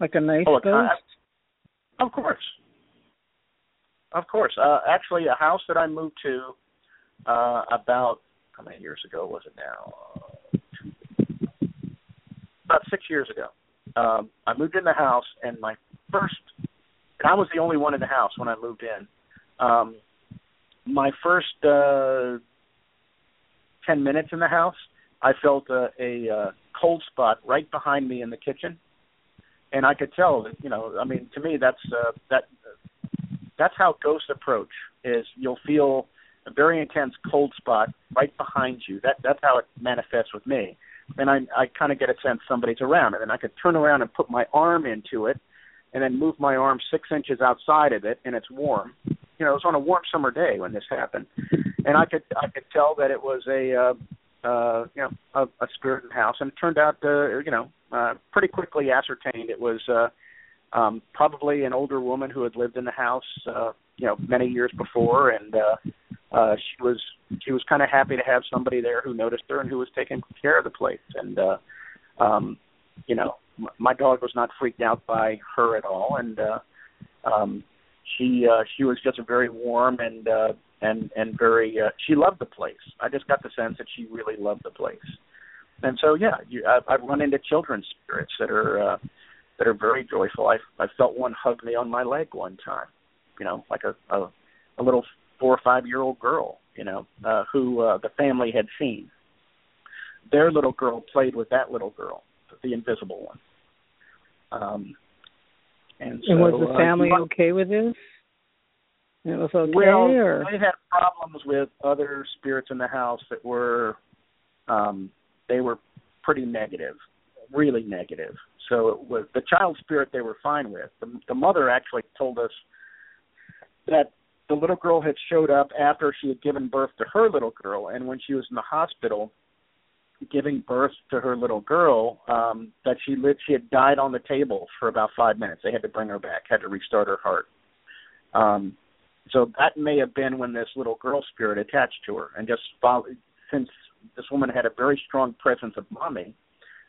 like a nice Oh, a ghost? ki- Of course. Of course. Uh actually a house that I moved to uh about how many years ago was it now? Uh, about 6 years ago. Um I moved in the house and my first and I was the only one in the house when I moved in. Um my first uh 10 minutes in the house, I felt a, a uh, cold spot right behind me in the kitchen and I could tell that you know I mean to me that's uh, that that's how ghosts approach is you'll feel a very intense cold spot right behind you. That that's how it manifests with me. And I I kind of get a sense somebody's around and then I could turn around and put my arm into it and then move my arm six inches outside of it and it's warm. You know it was on a warm summer day when this happened. And I could I could tell that it was a uh, uh, you know, a, a spirit in the house, and it turned out, uh, you know, uh, pretty quickly ascertained it was uh, um, probably an older woman who had lived in the house, uh, you know, many years before, and uh, uh, she was she was kind of happy to have somebody there who noticed her and who was taking care of the place, and uh, um, you know, m- my dog was not freaked out by her at all, and uh, um, she uh, she was just a very warm and uh, and and very uh, she loved the place. I just got the sense that she really loved the place. And so yeah, you, I, I've run into children's spirits that are uh, that are very joyful. I I felt one hug me on my leg one time, you know, like a a, a little four or five year old girl, you know, uh, who uh, the family had seen. Their little girl played with that little girl, the invisible one. Um, and, so, and was the family uh, okay with this? It was okay, well, or they had problems with other spirits in the house that were, um, they were pretty negative, really negative. So it was the child spirit they were fine with. The, the mother actually told us that the little girl had showed up after she had given birth to her little girl, and when she was in the hospital giving birth to her little girl, um, that she lived, she had died on the table for about five minutes. They had to bring her back, had to restart her heart. Um, so that may have been when this little girl spirit attached to her, and just follow, since this woman had a very strong presence of mommy.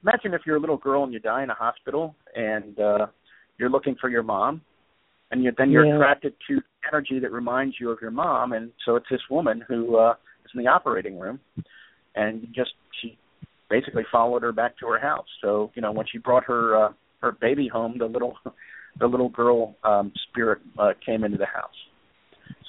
Imagine if you're a little girl and you die in a hospital, and uh, you're looking for your mom, and you, then you're Yeah. attracted to energy that reminds you of your mom, and so it's this woman who uh, is in the operating room, and just she basically followed her back to her house. So you know when she brought her uh, her baby home, the little the little girl um, spirit uh, came into the house.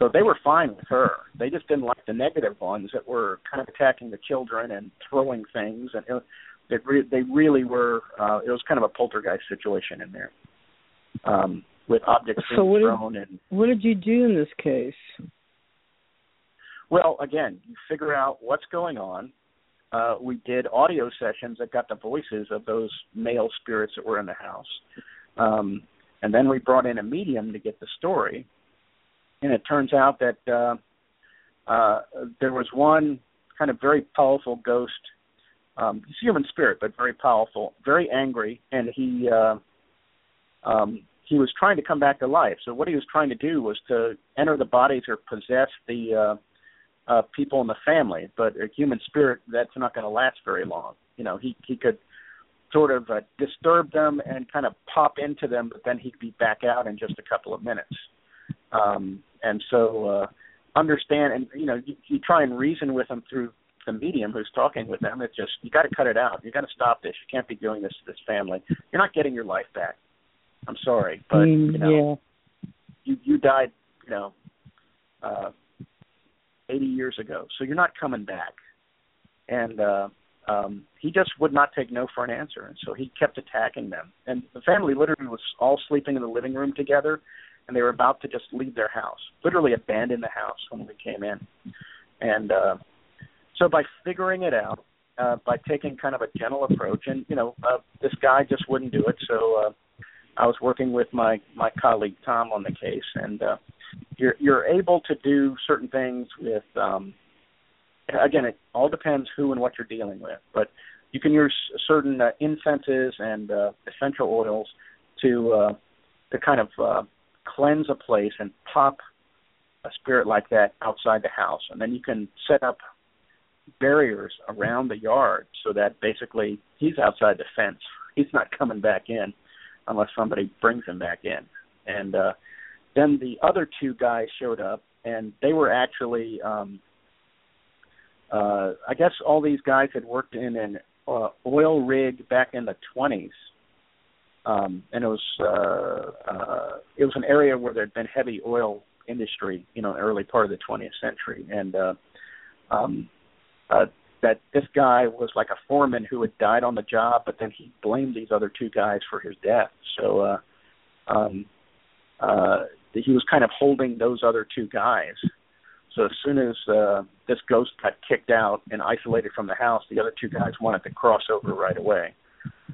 So they were fine with her. They just didn't like the negative ones that were kind of attacking the children and throwing things, and it, it re- they really were. Uh, it was kind of a poltergeist situation in there, um, with objects So being what did- thrown and what did you do in this case? Well, again, you figure out what's going on. Uh, we did audio sessions that got the voices of those male spirits that were in the house. Um, and then we brought in a medium to get the story. And it turns out that uh, uh, there was one kind of very powerful ghost. Um, he's human spirit, but very powerful, very angry, and he uh, um, he was trying to come back to life. So what he was trying to do was to enter the bodies or possess the uh, uh, people in the family. But a human spirit, that's not going to last very long. You know, he he could sort of uh, disturb them and kind of pop into them, but then he'd be back out in just a couple of minutes. Um, and so uh, understand, and you know, you, you try and reason with them through the medium who's talking with them. It's just you got to cut it out. You got to stop this. You can't be doing this to this family. You're not getting your life back. I'm sorry, but Mm, you know, yeah. you you died, you know, uh, 80 years ago, so you're not coming back. And uh, um, he just would not take no for an answer, and so he kept attacking them. And the family literally was all sleeping in the living room together, and they were about to just leave their house, literally abandon the house when we came in. And uh, so by figuring it out, uh, by taking kind of a gentle approach, and you know, uh, this guy just wouldn't do it, so. Uh, I was working with my my colleague Tom on the case, and uh, you're you're able to do certain things with. Um, again, it all depends who and what you're dealing with, but you can use certain uh, incenses and uh, essential oils to uh, to kind of uh, cleanse a place and pop a spirit like that outside the house, and then you can set up barriers around the yard so that basically he's outside the fence. He's not coming back in unless somebody brings him back in. And uh then the other two guys showed up and they were actually um uh I guess all these guys had worked in an uh, oil rig back in the 20s. Um and it was uh uh it was an area where there'd been heavy oil industry, you know, early part of the 20th century and uh um uh that this guy was like a foreman who had died on the job, but then he blamed these other two guys for his death. So uh, um, uh, he was kind of holding those other two guys. So as soon as uh, this ghost got kicked out and isolated from the house, the other two guys wanted to cross over right away,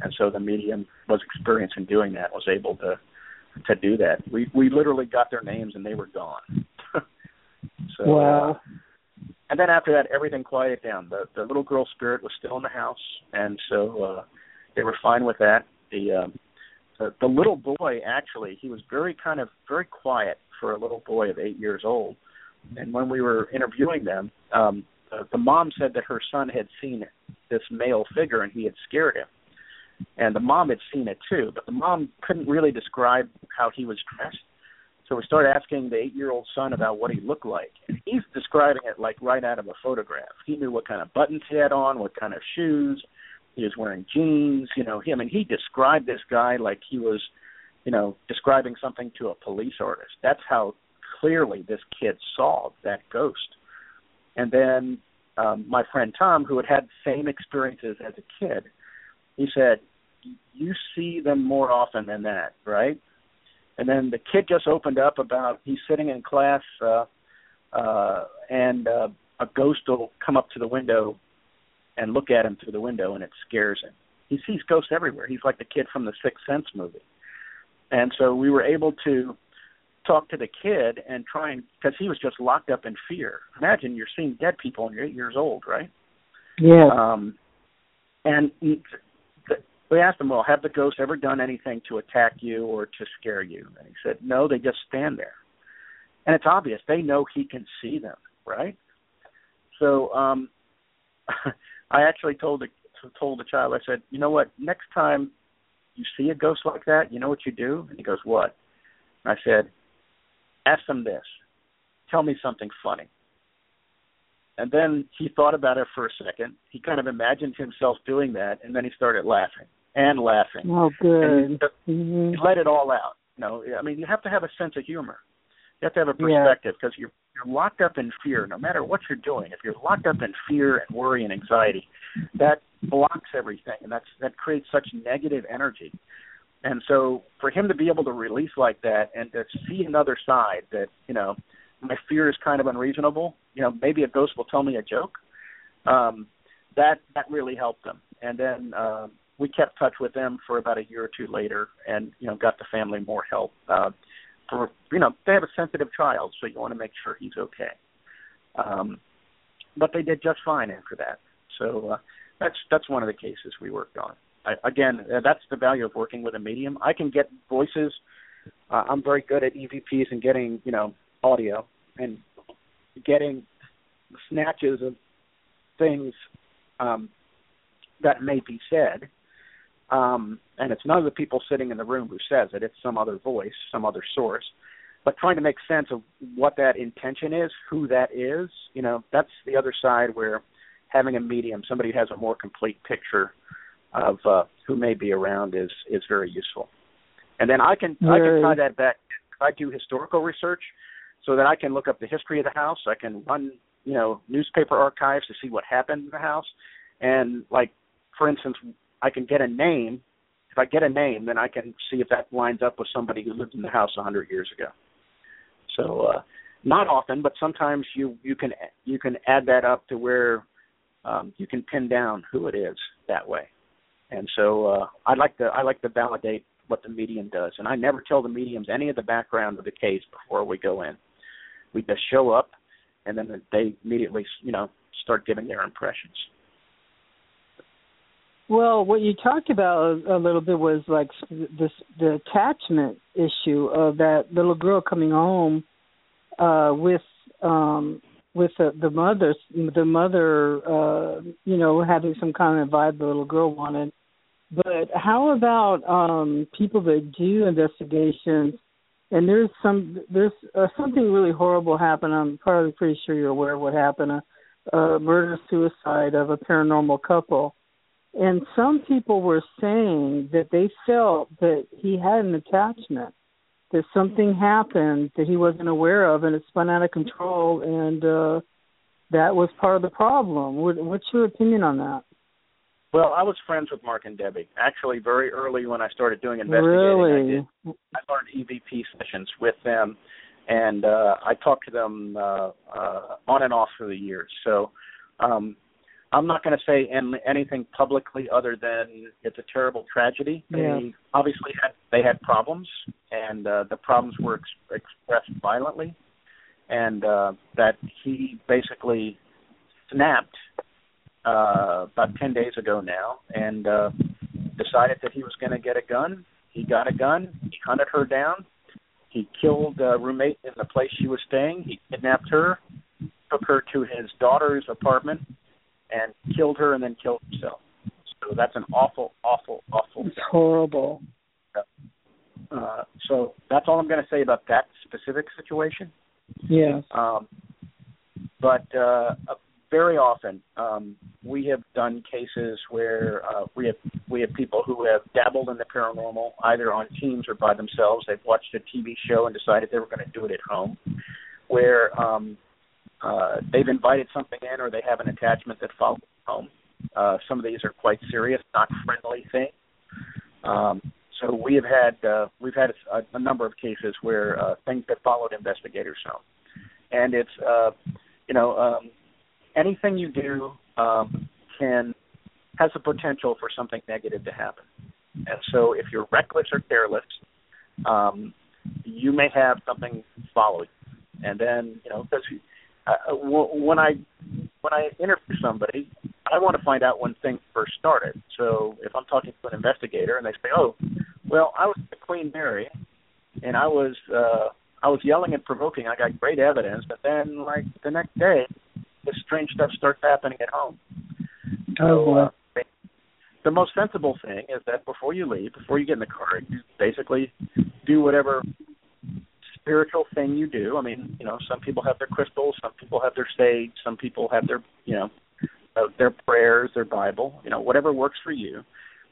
and so the medium was experienced in doing that, was able to to do that. We we literally got their names and they were gone. so, Wow. Uh, and then after that, everything quieted down. The the little girl spirit was still in the house, and so uh, they were fine with that. The um, the, the little boy actually, he was very kind of very quiet for a little boy of eight years old. And when we were interviewing them, um, the, the mom said that her son had seen this male figure and he had scared him. And the mom had seen it too, but the mom couldn't really describe how he was dressed. So we started asking the eight year old son about what he looked like. And he's describing it like right out of a photograph. He knew what kind of buttons he had on, what kind of shoes. He was wearing jeans, you know, he I mean he described this guy like he was, you know, describing something to a police artist. That's how clearly this kid saw that ghost. And then um, my friend Tom, who had had the same experiences as a kid, he said, "You see them more often than that, right?" And then the kid just opened up about he's sitting in class uh, uh, and uh, a ghost will come up to the window and look at him through the window, and it scares him. He sees ghosts everywhere. He's like the kid from the Sixth Sense movie. And so we were able to talk to the kid and try and because he was just locked up in fear. Imagine you're seeing dead people and you're eight years old, right? Yeah. Um, and he, we asked him, well, have the ghosts ever done anything to attack you or to scare you? And he said, no, they just stand there. And it's obvious they know he can see them, right? So um I actually told the told the child, I said, you know what? Next time you see a ghost like that, you know what you do? And he goes, what? And I said, ask them this. Tell me something funny. And then he thought about it for a second. He kind of imagined himself doing that, and then he started laughing and laughing. Oh, good. Mm-hmm. he let it all out. You know, I mean, you have to have a sense of humor. You have to have a perspective because yeah. you're you're locked up in fear. No matter what you're doing, if you're locked up in fear and worry and anxiety, that blocks everything, and that's that creates such negative energy. And so, for him to be able to release like that and to see another side that you know, my fear is kind of unreasonable. You know, maybe a ghost will tell me a joke. Um, that that really helped them. And then uh, we kept touch with them for about a year or two later, and you know, got the family more help. Uh, for you know they have a sensitive child, so you want to make sure he's okay. Um, but they did just fine after that. So uh, that's that's one of the cases we worked on. I, again, uh, that's the value of working with a medium. I can get voices. Uh, I'm very good at EVPs and getting you know audio and getting snatches of things um, that may be said um, and it's none of the people sitting in the room who says it, it's some other voice, some other source. But trying to make sense of what that intention is, who that is, you know, that's the other side where having a medium, somebody who has a more complete picture of uh, who may be around is is very useful. And then I can I can tie that back. I do historical research, so that I can look up the history of the house. I can run you know newspaper archives to see what happened in the house, and like for instance, I can get a name. If I get a name, then I can see if that lines up with somebody who lived in the house a hundred years ago. So uh, not often, but sometimes you you can you can add that up to where um, you can pin down who it is that way. And so uh, I like to I like to validate what the medium does, and I never tell the mediums any of the background of the case before we go in. We just show up, and then they immediately you know start giving their impressions. Well, what you talked about a, a little bit was like this the attachment issue of that little girl coming home uh with um with the, the mother the mother uh you know having some kind of vibe the little girl wanted. But how about um people that do investigations? And there's some there's uh, something really horrible happened. I'm probably pretty sure you're aware of what happened. A, a murder suicide of a paranormal couple and some people were saying that they felt that he had an attachment, that something happened that he wasn't aware of, and it spun out of control, and uh, that was part of the problem. What's your opinion on that? Well, I was friends with Mark and Debbie. Actually, very early when I started doing investigating, really? I, did, I learned EVP sessions with them, and uh, I talked to them uh, uh, on and off for the years. So um, I'm not going to say anything publicly other than it's a terrible tragedy. Yeah. They obviously had they had problems, and uh, the problems were ex- expressed violently, and uh, that he basically snapped uh, about ten days ago now, and uh, decided that he was going to get a gun. He got a gun. He hunted her down. He killed a roommate in the place she was staying. He kidnapped her, took her to his daughter's apartment, and killed her, and then killed himself. So that's an awful, awful, awful. It's horrible. Uh, so that's all I'm going to say about that specific situation. Yes. Um, but uh, very often um, we have done cases where uh, we have we have people who have dabbled in the paranormal either on teams or by themselves. They've watched a TV show and decided they were going to do it at home, where um, uh, they've invited something in or they have an attachment that follows home. Uh, some of these are quite serious, not friendly things. Um, so we have had uh, we've had a, a number of cases where uh, things that followed investigators home, and it's uh, you know um, anything you do um, can has the potential for something negative to happen. And so if you're reckless or careless, um, you may have something follow you. And then you know because uh, when I when I interview somebody, I want to find out when things first started. So if I'm talking to an investigator and they say, "Oh, well, I was at Queen Mary, and I was uh, I was yelling and provoking. I got great evidence, but then like the next day, this strange stuff starts happening at home. Oh, so, uh, the most sensible thing is that before you leave, before you get in the car, you basically do whatever spiritual thing you do. I mean, you know, some people have their crystals, some people have their sage, some people have their, you know, uh, their prayers, their Bible, you know, whatever works for you.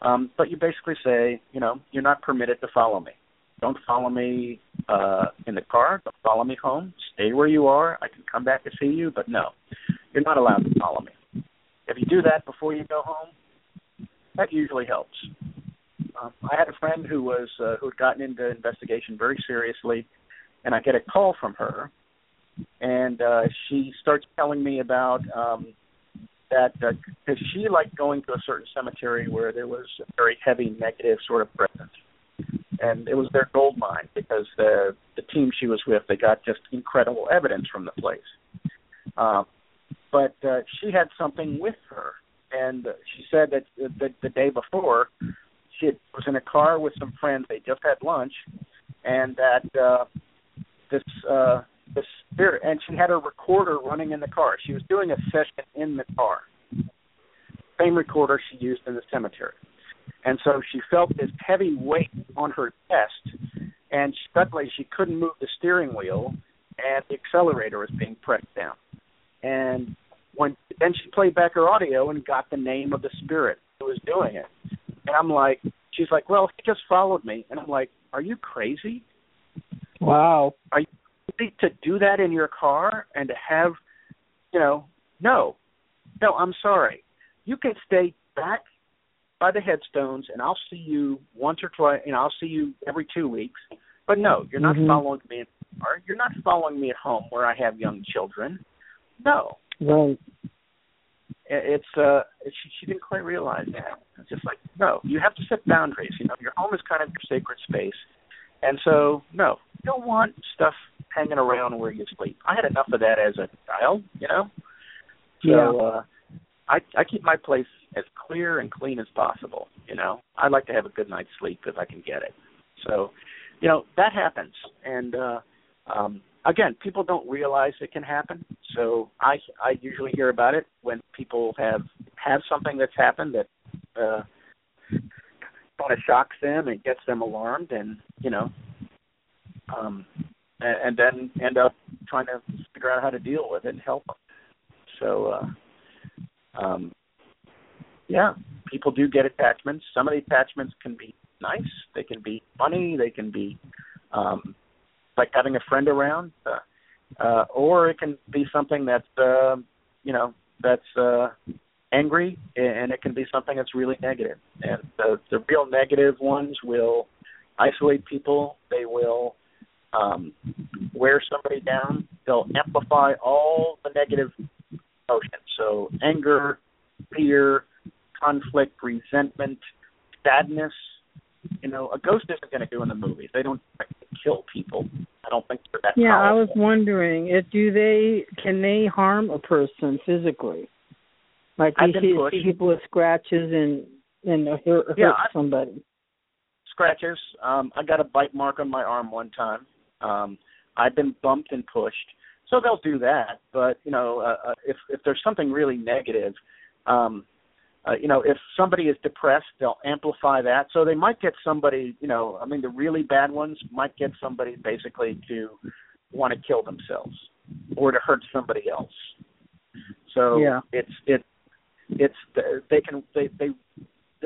Um, but you basically say, you know, you're not permitted to follow me. Don't follow me uh, in the car. Don't follow me home. Stay where you are. I can come back to see you, but no, you're not allowed to follow me. If you do that before you go home, that usually helps. Um, I had a friend who was uh, who had gotten into investigation very seriously, and I get a call from her, and uh, she starts telling me about um, that because uh, she liked going to a certain cemetery where there was a very heavy negative sort of presence, and it was their gold mine because the the team she was with they got just incredible evidence from the place. Uh, but uh, she had something with her, and she said that the, the day before she was in a car with some friends. They just had lunch, and that uh, this uh, the spirit, and she had a recorder running in the car. She was doing a session in the car, same recorder she used in the cemetery. And so she felt this heavy weight on her chest, and suddenly she couldn't move the steering wheel, and the accelerator was being pressed down. And when then she played back her audio and got the name of the spirit who was doing it. And I'm like, she's like, well, he just followed me, and I'm like, are you crazy? Wow. Are you to do that in your car and to have, you know, no, no, I'm sorry. You can stay back by the headstones, and I'll see you once or twice. and I'll see you every two weeks. But no, you're not mm-hmm. following me. In the car. You're not following me at home where I have young children. No. Right. It's uh, she, she didn't quite realize that. It's just like no, you have to set boundaries. You know, your home is kind of your sacred space, and so no, don't want stuff hanging around where you sleep. I had enough of that as a child, you know. So yeah. uh, I I keep my place as clear and clean as possible. You know, I like to have a good night's sleep if I can get it. So, you know, that happens, and uh, um, again, people don't realize it can happen. So I I usually hear about it when people have have something that's happened that uh, kind of shocks them and gets them alarmed, and you know, um, and, and then end up trying to figure out how to deal with it and help them. So, uh, um, yeah, people do get attachments. Some of the attachments can be nice. They can be funny. They can be um, like having a friend around, uh, uh, or it can be something that's uh, you know that's uh, angry, and it can be something that's really negative. And the the real negative ones will isolate people. They will um, wear somebody down. They'll amplify all the negative emotions. So anger, fear, conflict, resentment, sadness. You know, a ghost isn't going to do in the movies. They don't kill people. I don't think they're that. Yeah, powerful. I was wondering, if do they can they harm a person physically? Like I've you see, people with scratches and and hurt, hurt Yeah, somebody. scratches. Um, I got a bite mark on my arm one time. Um, I've been bumped and pushed, so they'll do that. But you know, uh, uh, if if there's something really negative, um, uh, you know, if somebody is depressed, they'll amplify that. So they might get somebody. You know, I mean, the really bad ones might get somebody basically to want to kill themselves or to hurt somebody else. So Yeah. it's it it's they can they they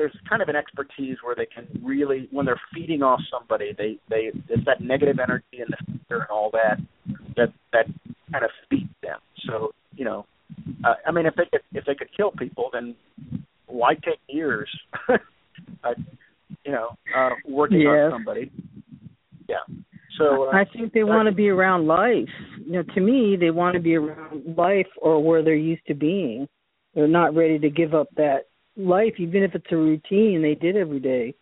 there's kind of an expertise where they can really when they're feeding off somebody they they it's that negative energy and the fear and all that that that kind of feeds them so you know uh, i mean if they could if they could kill people then why take years uh, you know uh working Yes. on somebody yeah so uh, I think they want to be around life. You know, to me, they want to be around life or where they're used to being. They're not ready to give up that life, even if it's a routine they did every day.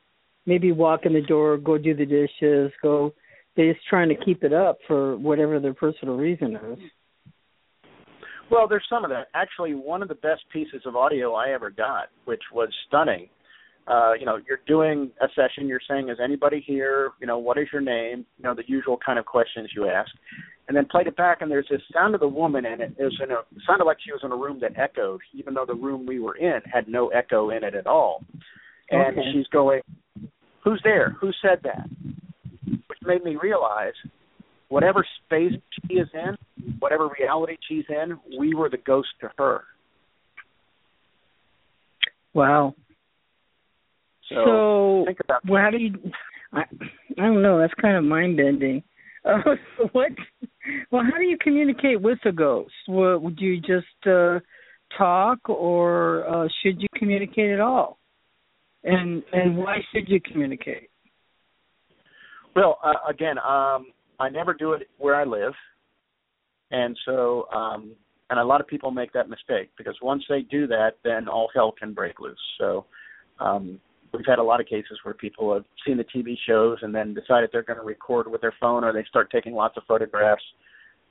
Maybe walk in the door, go do the dishes, go. They're just trying to keep it up for whatever their personal reason is. Well, there's some of that. Actually, one of the best pieces of audio I ever got, which was stunning. Uh, you know, you're doing a session, you're saying, Is anybody here? You know, what is your name? You know, the usual kind of questions you ask. And then played it back and there's this sound of the woman and it was in a it sounded like she was in a room that echoed, even though the room we were in had no echo in it at all. And Okay. she's going, Who's there? Who said that? Which made me realize whatever space she is in, whatever reality she's in, we were the ghost to her. Wow. So, So, think about well, how do you? I, I don't know. That's kind of mind bending. Uh, what? Well, how do you communicate with a ghost? Would you just uh, talk, or uh, should you communicate at all? And and why should you communicate? Well, uh, again, um, I never do it where I live, and so um, and a lot of people make that mistake because once they do that, then all hell can break loose. So um, we've had a lot of cases where people have seen the TV shows and then decided they're going to record with their phone, or they start taking lots of photographs.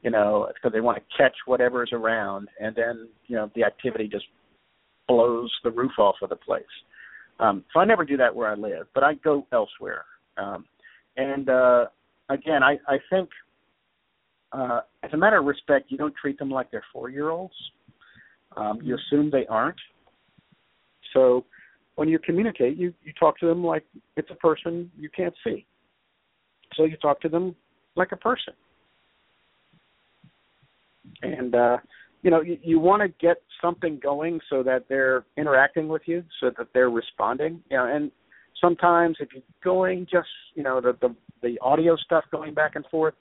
You know, because they want to catch whatever's around, and then you know the activity just blows the roof off of the place. Um, so I never do that where I live, but I go elsewhere. Um, and uh, again, I, I think uh, as a matter of respect, you don't treat them like they're four year olds. Um, you assume they aren't. So when you communicate, you, you talk to them like it's a person you can't see. So you talk to them like a person. And uh, you know, you, you want to get something going so that they're interacting with you, so that they're responding. You know, and sometimes if you're going just you know the the, the audio stuff going back and forth,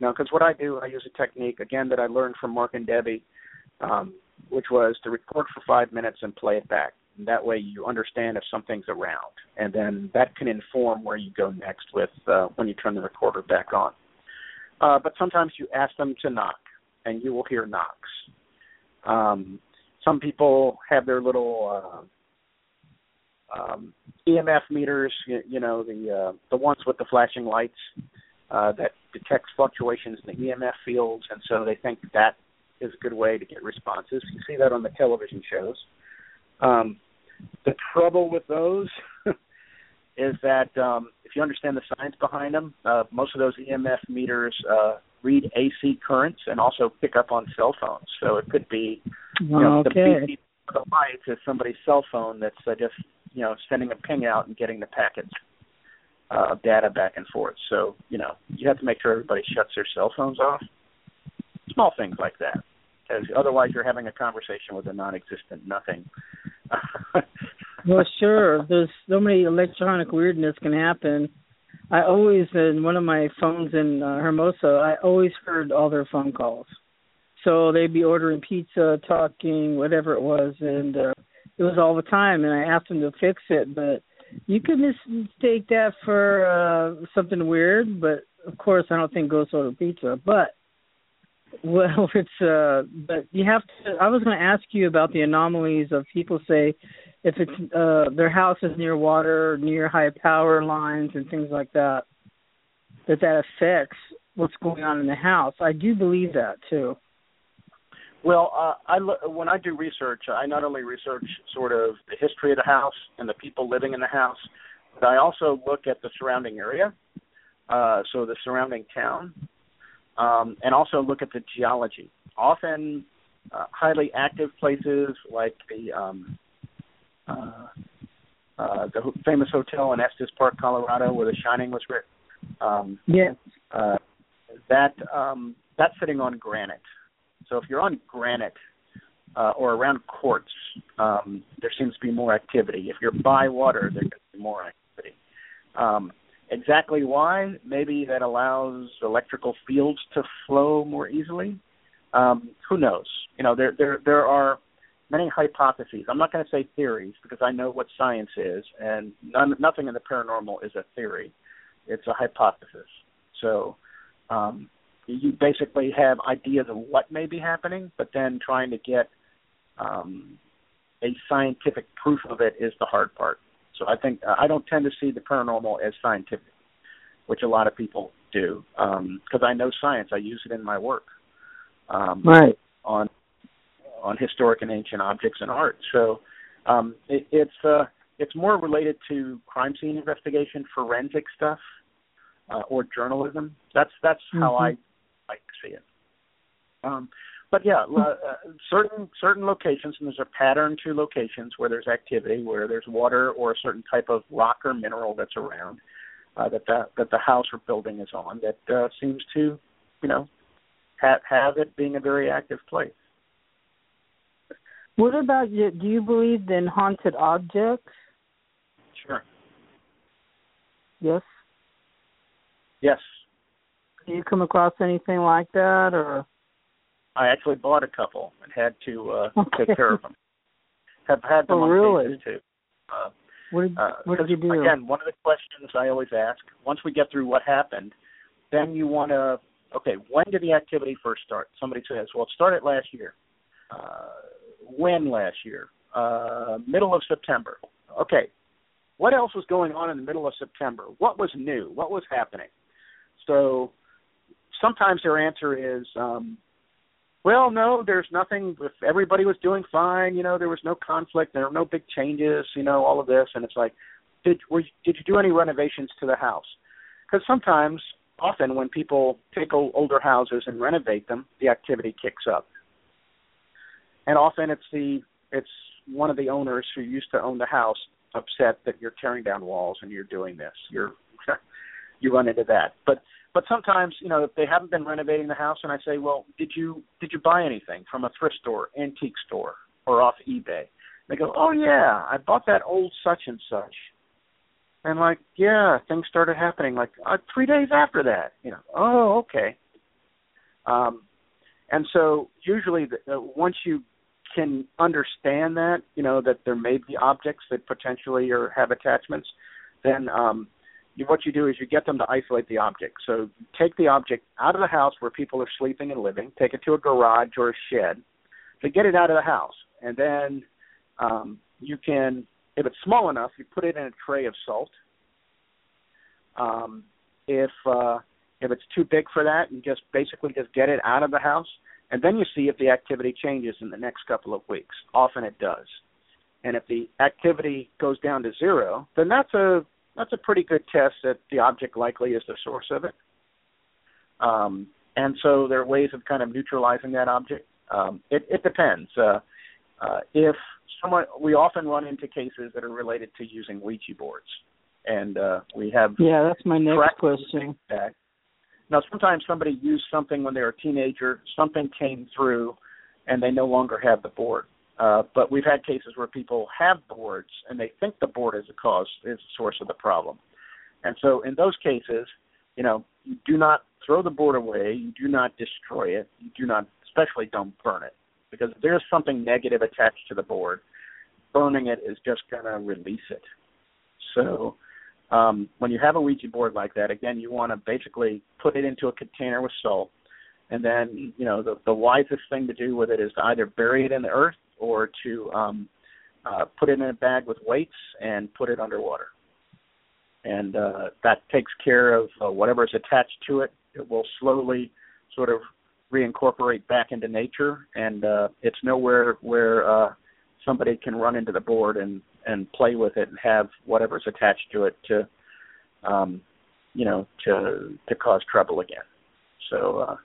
you know, because what I do, I use a technique again that I learned from Mark and Debbie, um, which was to record for five minutes and play it back. And that way you understand if something's around, and then that can inform where you go next with uh, when you turn the recorder back on. Uh, but sometimes you ask them to knock, and you will hear knocks. Um, some people have their little uh, um, EMF meters, you, you know, the uh, the ones with the flashing lights uh, that detects fluctuations in the EMF fields, and so they think that is a good way to get responses. You see that on the television shows. Um, the trouble with those is that um, if you understand the science behind them, uh, most of those EMF meters uh, read AC currents and also pick up on cell phones. So it could be you know, the okay. beep of the lights is somebody's cell phone that's uh, just you know sending a ping out and getting the packets uh, of data back and forth. So you know you have to make sure everybody shuts their cell phones off. Small things like that, because otherwise you're having a conversation with a non-existent nothing. Well, sure. There's so many electronic weirdness can happen. I always, in one of my phones in uh, Hermosa, I always heard all their phone calls. So they'd be ordering pizza, talking, whatever it was, and uh, it was all the time. And I asked them to fix it, but you could mistake that for uh, something weird. But of course, I don't think ghosts order pizza. But well, it's uh, but you have to. I was going to ask you about the anomalies of people say if it's uh their house is near water, near high power lines and things like that, that that affects what's going on in the house. I do believe that too. Well, uh, I when I do research, I not only research sort of the history of the house and the people living in the house, but I also look at the surrounding area, uh, so the surrounding town, um, and also look at the geology. Often, uh, highly active places like the um, uh, uh, the famous hotel in Estes Park, Colorado, where The Shining was written. Um, yeah. Uh, that um, that's sitting on granite. So if you're on granite uh, or around quartz, um, there seems to be more activity. If you're by water, there can be more activity. Um, exactly why? Maybe that allows electrical fields to flow more easily. Um, who knows? You know, there there there are many hypotheses. I'm not going to say theories because I know what science is, and none, nothing in the paranormal is a theory. It's a hypothesis. So um, you basically have ideas of what may be happening, but then trying to get um, a scientific proof of it is the hard part. So I think uh, I don't tend to see the paranormal as scientific, which a lot of people do, because um, I know science. I use it in my work. Um, right. On on historic and ancient objects and art. So um, it, it's uh, it's more related to crime scene investigation, forensic stuff, uh, or journalism. That's that's mm-hmm. how I like see it. Um, but yeah, uh, certain certain locations, and there's a pattern to locations where there's activity, where there's water or a certain type of rock or mineral that's around uh, that the that the house or building is on that uh, seems to, you know, have have it being a very active place. What about you? Do you believe in haunted objects? Sure. Yes. Yes. Do you come across anything like that, or? I actually bought a couple and had to uh okay. take care of them. Have had them oh, on really? too. Uh, what did, uh, what did you do? Again, one of the questions I always ask once we get through what happened, then you want to okay, when did the activity first start? Somebody says, well, it started last year. Uh, when last year? Uh, middle of September. Okay. What else was going on in the middle of September? What was new? What was happening? So sometimes their answer is, um, well, no, there's nothing. If everybody was doing fine, you know, there was no conflict, there were no big changes, you know, all of this, and it's like, did were you, did you do any renovations to the house? Because sometimes, often, when people take old, older houses and renovate them, the activity kicks up and often it's the it's one of the owners who used to own the house upset that you're tearing down walls and you're doing this. You're you run into that. But but sometimes, you know, if they haven't been renovating the house and I say, Well, did you did you buy anything from a thrift store, antique store, or off eBay? They go, Oh yeah, I bought that old such and such. And like, yeah, things started happening like uh, three days after that. You know, oh okay. Um, and so usually, the, uh, once you can understand that, you know, that there may be objects that potentially or have attachments, then um, you, what you do is you get them to isolate the object. So take the object out of the house where people are sleeping and living, take it to a garage or a shed to get it out of the house, and then um, you can, if it's small enough, you put it in a tray of salt. Um, if uh, if it's too big for that, you just basically just get it out of the house and then you see if the activity changes in the next couple of weeks. Often it does. And if the activity goes down to zero, then that's a that's a pretty good test that the object likely is the source of it. Um, and so there are ways of kind of neutralizing that object. Um, it, it depends. Uh, uh, if someone, we often run into cases that are related to using Ouija boards, and uh, we have yeah, that's my next question. Now, sometimes somebody used something when they were a teenager, something came through, and they no longer have the board. Uh, but we've had cases where people have boards and they think the board is the cause, is the source of the problem. And so in those cases, you know, you do not throw the board away, you do not destroy it, you do not, especially don't burn it. Because if there's something negative attached to the board, burning it is just going to release it. So um, when you have a Ouija board like that, again, you want to basically put it into a container with salt, and then you know the, the wisest thing to do with it is to either bury it in the earth or to um, uh, put it in a bag with weights and put it underwater. and uh, that takes care of uh, whatever is attached to it. It will slowly sort of reincorporate back into nature, and uh, it's nowhere where uh, somebody can run into the board and and play with it and have whatever's attached to it to um, you know to to cause trouble again. So uh,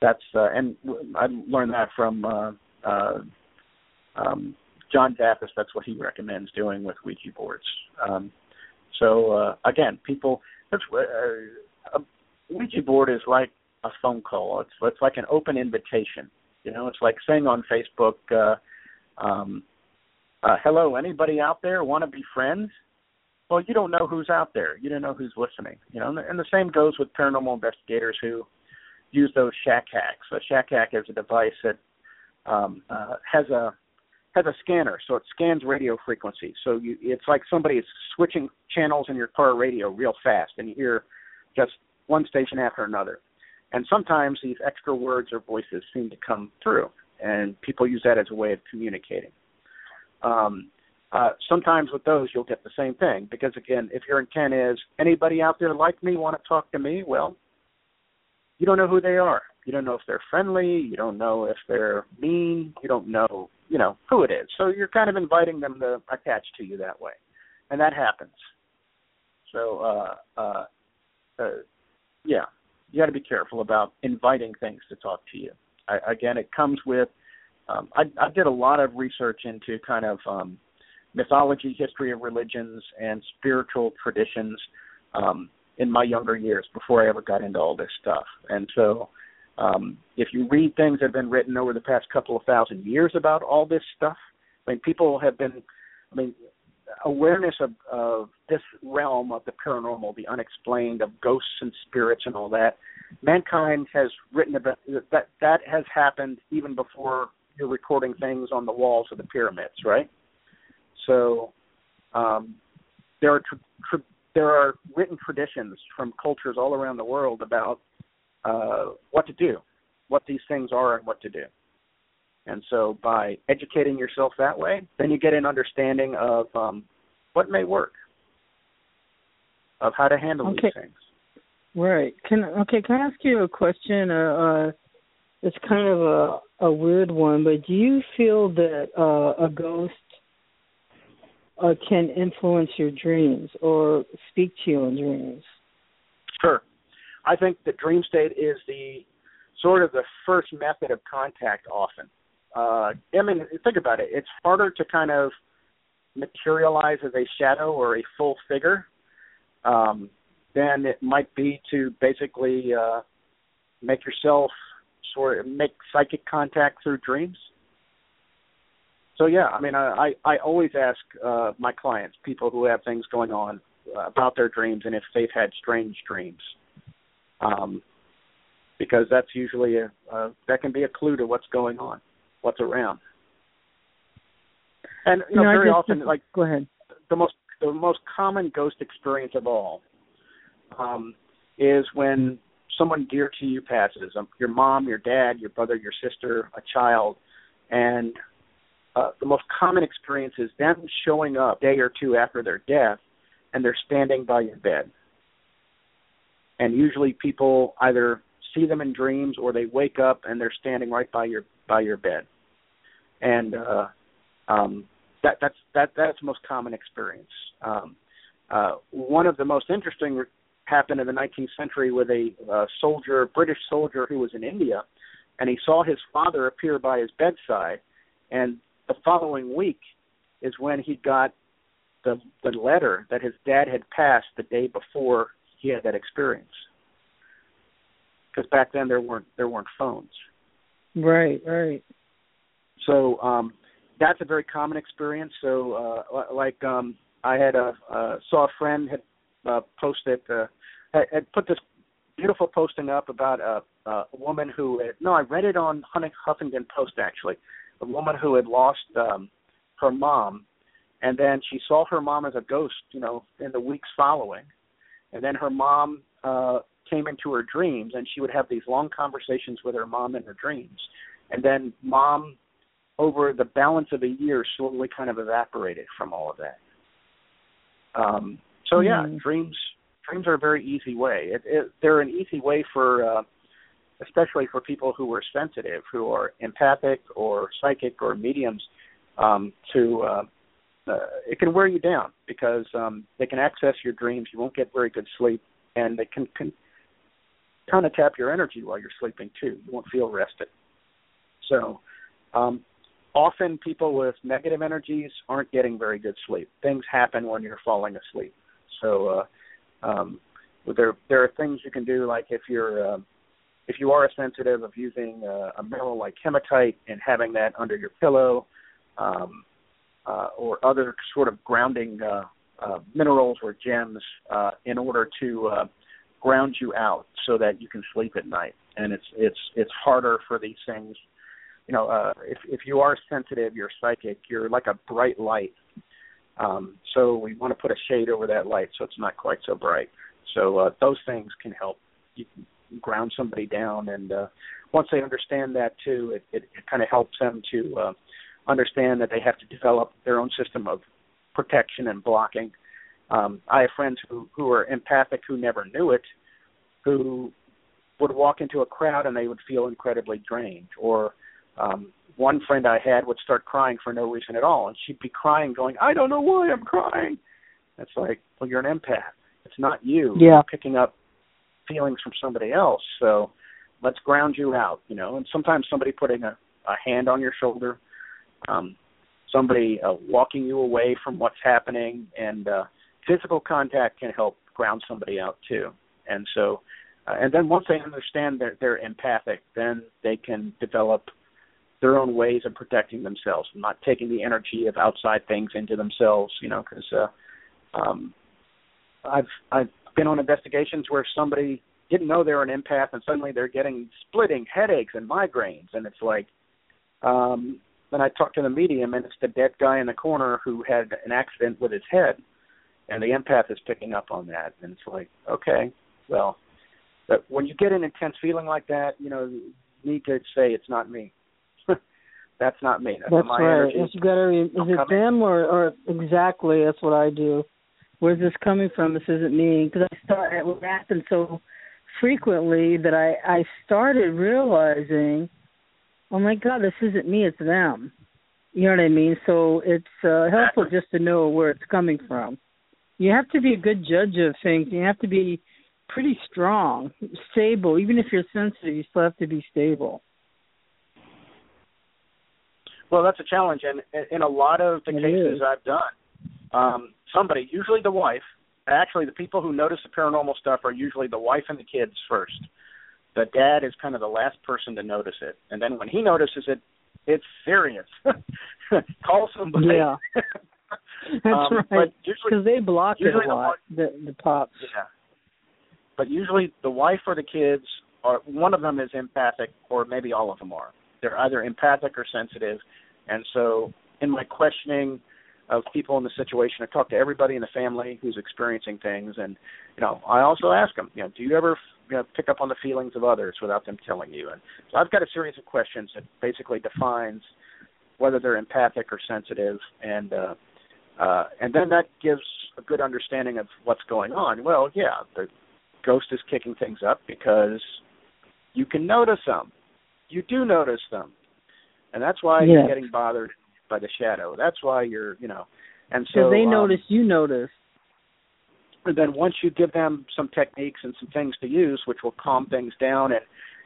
that's uh, and I learned that from uh, uh, um, John Zaffis. That's what he recommends doing with Ouija boards. Um, so uh, again, people, that's uh, a Ouija board is like a phone call. It's it's like an open invitation. You know, it's like saying on Facebook, uh, um, uh, "Hello, anybody out there want to be friends?" Well, you don't know who's out there. You don't know who's listening. You know, and the, and the same goes with paranormal investigators who use those shack hacks. A shack hack is a device that um, uh, has a has a scanner, so it scans radio frequency. So you, it's like somebody is switching channels in your car radio real fast, and you hear just one station after another. And sometimes these extra words or voices seem to come through, and people use that as a way of communicating. Um, uh, sometimes with those, you'll get the same thing because again, if your intent is anybody out there like me want to talk to me, well, you don't know who they are. You don't know if they're friendly. You don't know if they're mean. You don't know, you know, who it is. So you're kind of inviting them to attach to you that way, and that happens. So, uh, uh, uh, yeah, you got to be careful about inviting things to talk to you. I, again, it comes with. Um, I, I did a lot of research into kind of um, mythology, history of religions, and spiritual traditions. Um, in my younger years before I ever got into all this stuff. And so um, if you read things that have been written over the past couple of thousand years about all this stuff, I mean, people have been, I mean, awareness of, of this realm of the paranormal, the unexplained, of ghosts and spirits and all that. Mankind has written about that. That has happened even before you're recording things on the walls of the pyramids, right? So um, there are tr- tr- there are written traditions from cultures all around the world about uh, what to do, what these things are, and what to do. And so, by educating yourself that way, then you get an understanding of um, what may work, of how to handle okay. these things. Right. Can okay? Can I ask you a question? Uh, uh, it's kind of a a weird one, but do you feel that uh, a ghost uh, can influence your dreams or speak to you in dreams? Sure. I think the dream state is the sort of the first method of contact often. Uh, I mean, think about it. It's harder to kind of materialize as a shadow or a full figure um, than it might be to basically uh, make yourself sort of make psychic contact through dreams so yeah, I mean, I I, I always ask uh, my clients, people who have things going on, uh, about their dreams and if they've had strange dreams, um, because that's usually a uh, that can be a clue to what's going on, what's around. And you know, no, very just, often, like go ahead. The most the most common ghost experience of all um, is when someone dear to you passes, um, your mom, your dad, your brother, your sister, a child, and uh, the most common experience is them showing up day or two after their death and they're standing by your bed. And usually people either see them in dreams or they wake up and they're standing right by your by your bed. And uh um that that's that that's the most common experience. Um uh one of the most interesting happened in the 19th century with a uh, soldier, British soldier who was in India, and he saw his father appear by his bedside, and the following week is when he got the the letter that his dad had passed the day before he had that experience. Because back then there weren't there weren't phones. Right, right. So um that's a very common experience. So uh like um I had a uh saw a friend had uh posted uh had, put this beautiful posting up about a, a woman who had, no, I read it on Huffington Post actually the woman who had lost um, her mom, and then she saw her mom as a ghost, you know, in the weeks following, and then her mom uh, came into her dreams, and she would have these long conversations with her mom in her dreams, and then mom, over the balance of a year, slowly kind of evaporated from all of that. Um, so yeah, Mhm. dreams dreams are a very easy way. It, it, they're an easy way for, uh, especially for people who are sensitive, who are empathic or psychic or mediums, um, to. Uh, uh, it can wear you down because um, they can access your dreams. You won't get very good sleep, and they can, can kind of tap your energy while you're sleeping too. You won't feel rested. So, um, often people with negative energies aren't getting very good sleep. Things happen when you're falling asleep. So, uh, um, there there are things you can do, like if you're uh, if you are a sensitive, of using uh, a mineral like hematite and having that under your pillow, um, uh, or other sort of grounding uh, uh, minerals or gems uh, in order to uh, ground you out so that you can sleep at night. And it's it's it's harder for these things. You know, uh, if if you are sensitive, you're psychic. You're like a bright light. Um, so we want to put a shade over that light so it's not quite so bright. So uh, those things can help you ground somebody down, and uh, once they understand that too, it, it, it kind of helps them to uh, understand that they have to develop their own system of protection and blocking. Um, I have friends who who are empathic who never knew it, who would walk into a crowd and they would feel incredibly drained. Or um, one friend I had would start crying for no reason at all, and she'd be crying, going, "I don't know why I'm crying." It's like, well, you're an empath. It's not you. Yeah. You're picking up feelings from somebody else. So let's ground you out, you know. And sometimes somebody putting a, a hand on your shoulder, um, somebody uh, walking you away from what's happening, and uh, physical contact can help ground somebody out too. And so, uh, and then once they understand that they're empathic, then they can develop their own ways of protecting themselves, not taking the energy of outside things into themselves. You know, because uh, um, I've I've been on investigations where somebody didn't know they were an empath, and suddenly they're getting splitting headaches and migraines, and it's like. Um, then I talked to the medium, and it's the dead guy in the corner who had an accident with his head, and the empath is picking up on that, and it's like, okay, well, but when you get an intense feeling like that, you know, you need to say it's not me. that's not me. That's, That's my right. energy. Gotta. Re- is I'm it coming. them or or exactly? That's what I do. Where's this coming from? This isn't me because I start. It would happen so frequently that I I started realizing, oh my God, this isn't me. It's them. You know what I mean? So it's uh, helpful just to know where it's coming from. You have to be a good judge of things. You have to be pretty strong, stable. Even if you're sensitive, you still have to be stable. Well, that's a challenge, and in a lot of the It cases is. I've done, um, somebody, usually the wife, actually the people who notice the paranormal stuff are usually the wife and the kids first. The dad is kind of the last person to notice it, and then when he notices it, it's serious. Call somebody. Yeah. That's Um, right. Because they block it a the lot. The the pops. yeah. But usually the wife or the kids are one of them is empathic or maybe all of them are. They're either empathic or sensitive. And so in my questioning of people in the situation, I talk to everybody in the family who's experiencing things and you know, I also ask them, you know, do you ever you know, pick up on the feelings of others without them telling you? And so I've got a series of questions that basically defines whether they're empathic or sensitive and uh uh, and then that gives a good understanding of what's going on. Well, yeah, the ghost is kicking things up because you can notice them. You do notice them, and that's why Yes. you're getting bothered by the shadow. That's why you're, you know, and so Because they um, notice, you notice. And then once you give them some techniques and some things to use, which will calm things down, and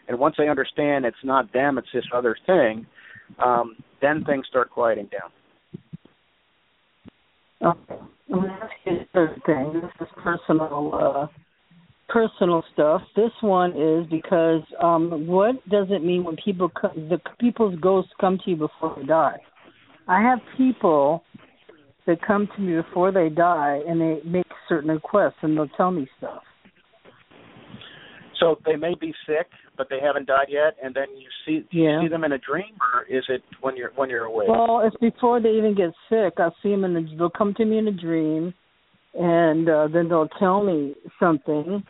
and once they understand it's not them, it's this other thing, um, then things start quieting down. Okay. Let me ask you third thing. This is personal, uh, personal stuff. This one is because um, what does it mean when people co- the people's ghosts come to you before they die? I have people that come to me before they die and they make certain requests and they'll tell me stuff. So they may be sick, but they haven't died yet, and then you see do you see them in a dream, or is it when you're when you're awake? Well, it's before they even get sick. I'll see them in a, they'll come to me in a dream, and uh, then they'll tell me something,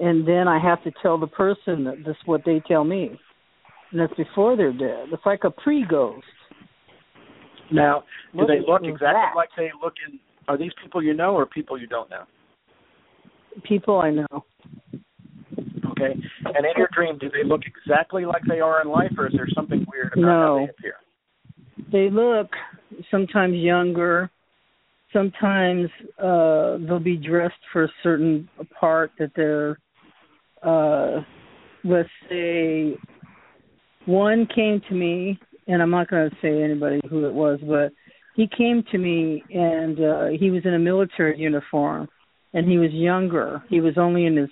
and then I have to tell the person that this is what they tell me, and that's before they're dead. It's like a pre-ghost. now, do they look exactly that? like they look in? Are these people you know or people you don't know? people I know. Okay. And in your dream, do they look exactly like they are in life, or is there something weird about No. how they appear? They look sometimes younger. Sometimes uh they'll be dressed for a certain part that they're uh let's say one came to me and I'm not going to say anybody who it was, but he came to me and uh he was in a military uniform and he was younger. He was only in his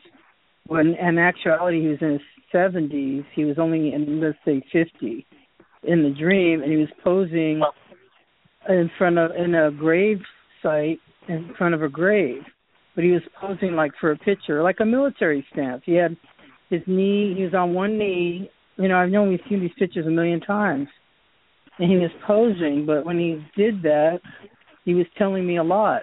when in actuality he was in his seventies. He was only in let's say fifty in the dream and he was posing in front of in a grave site in front of a grave. But he was posing like for a picture, like a military stance. He had his knee he was on one knee. You know, I've known we've seen these pictures a million times. And he was posing, but when he did that, he was telling me a lot.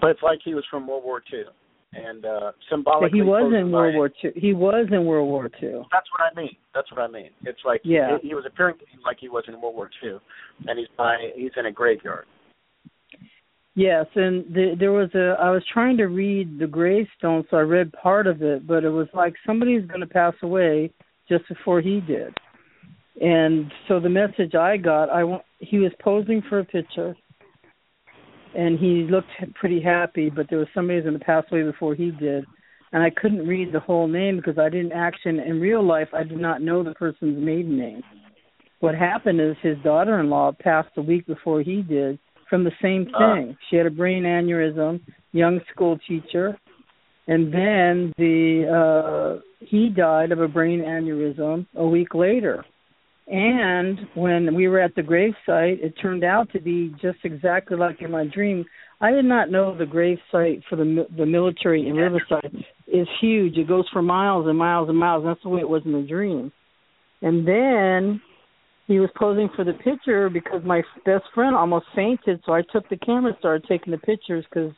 But it's like he was from World War II, and uh But symbolically. he was in World War Two. He was in World War Two. That's what I mean. That's what I mean. It's like Yeah. he, he was appearing to like he was in World War II, and he's by he's in a graveyard. Yes, and the, there was a. I was trying to read the gravestone, so I read part of it, but it was like somebody's going to pass away just before he did, and so the message I got, I. He was posing for a picture, and he looked pretty happy, but there was somebody who was going to pass away before he did, and I couldn't read the whole name because I didn't actually. In real life, I did not know the person's maiden name. What happened is his daughter-in-law passed a week before he did from the same Ah. thing. She had a brain aneurysm, young school teacher, and then the uh he died of a brain aneurysm a week later. And when we were at the gravesite, it turned out to be just exactly like in my dream. I did not know the gravesite for the the military in Riverside is huge. It goes for miles and miles and miles. That's the way it was in the dream. And then he was posing for the picture because my best friend almost fainted. So I took the camera, and started taking the pictures because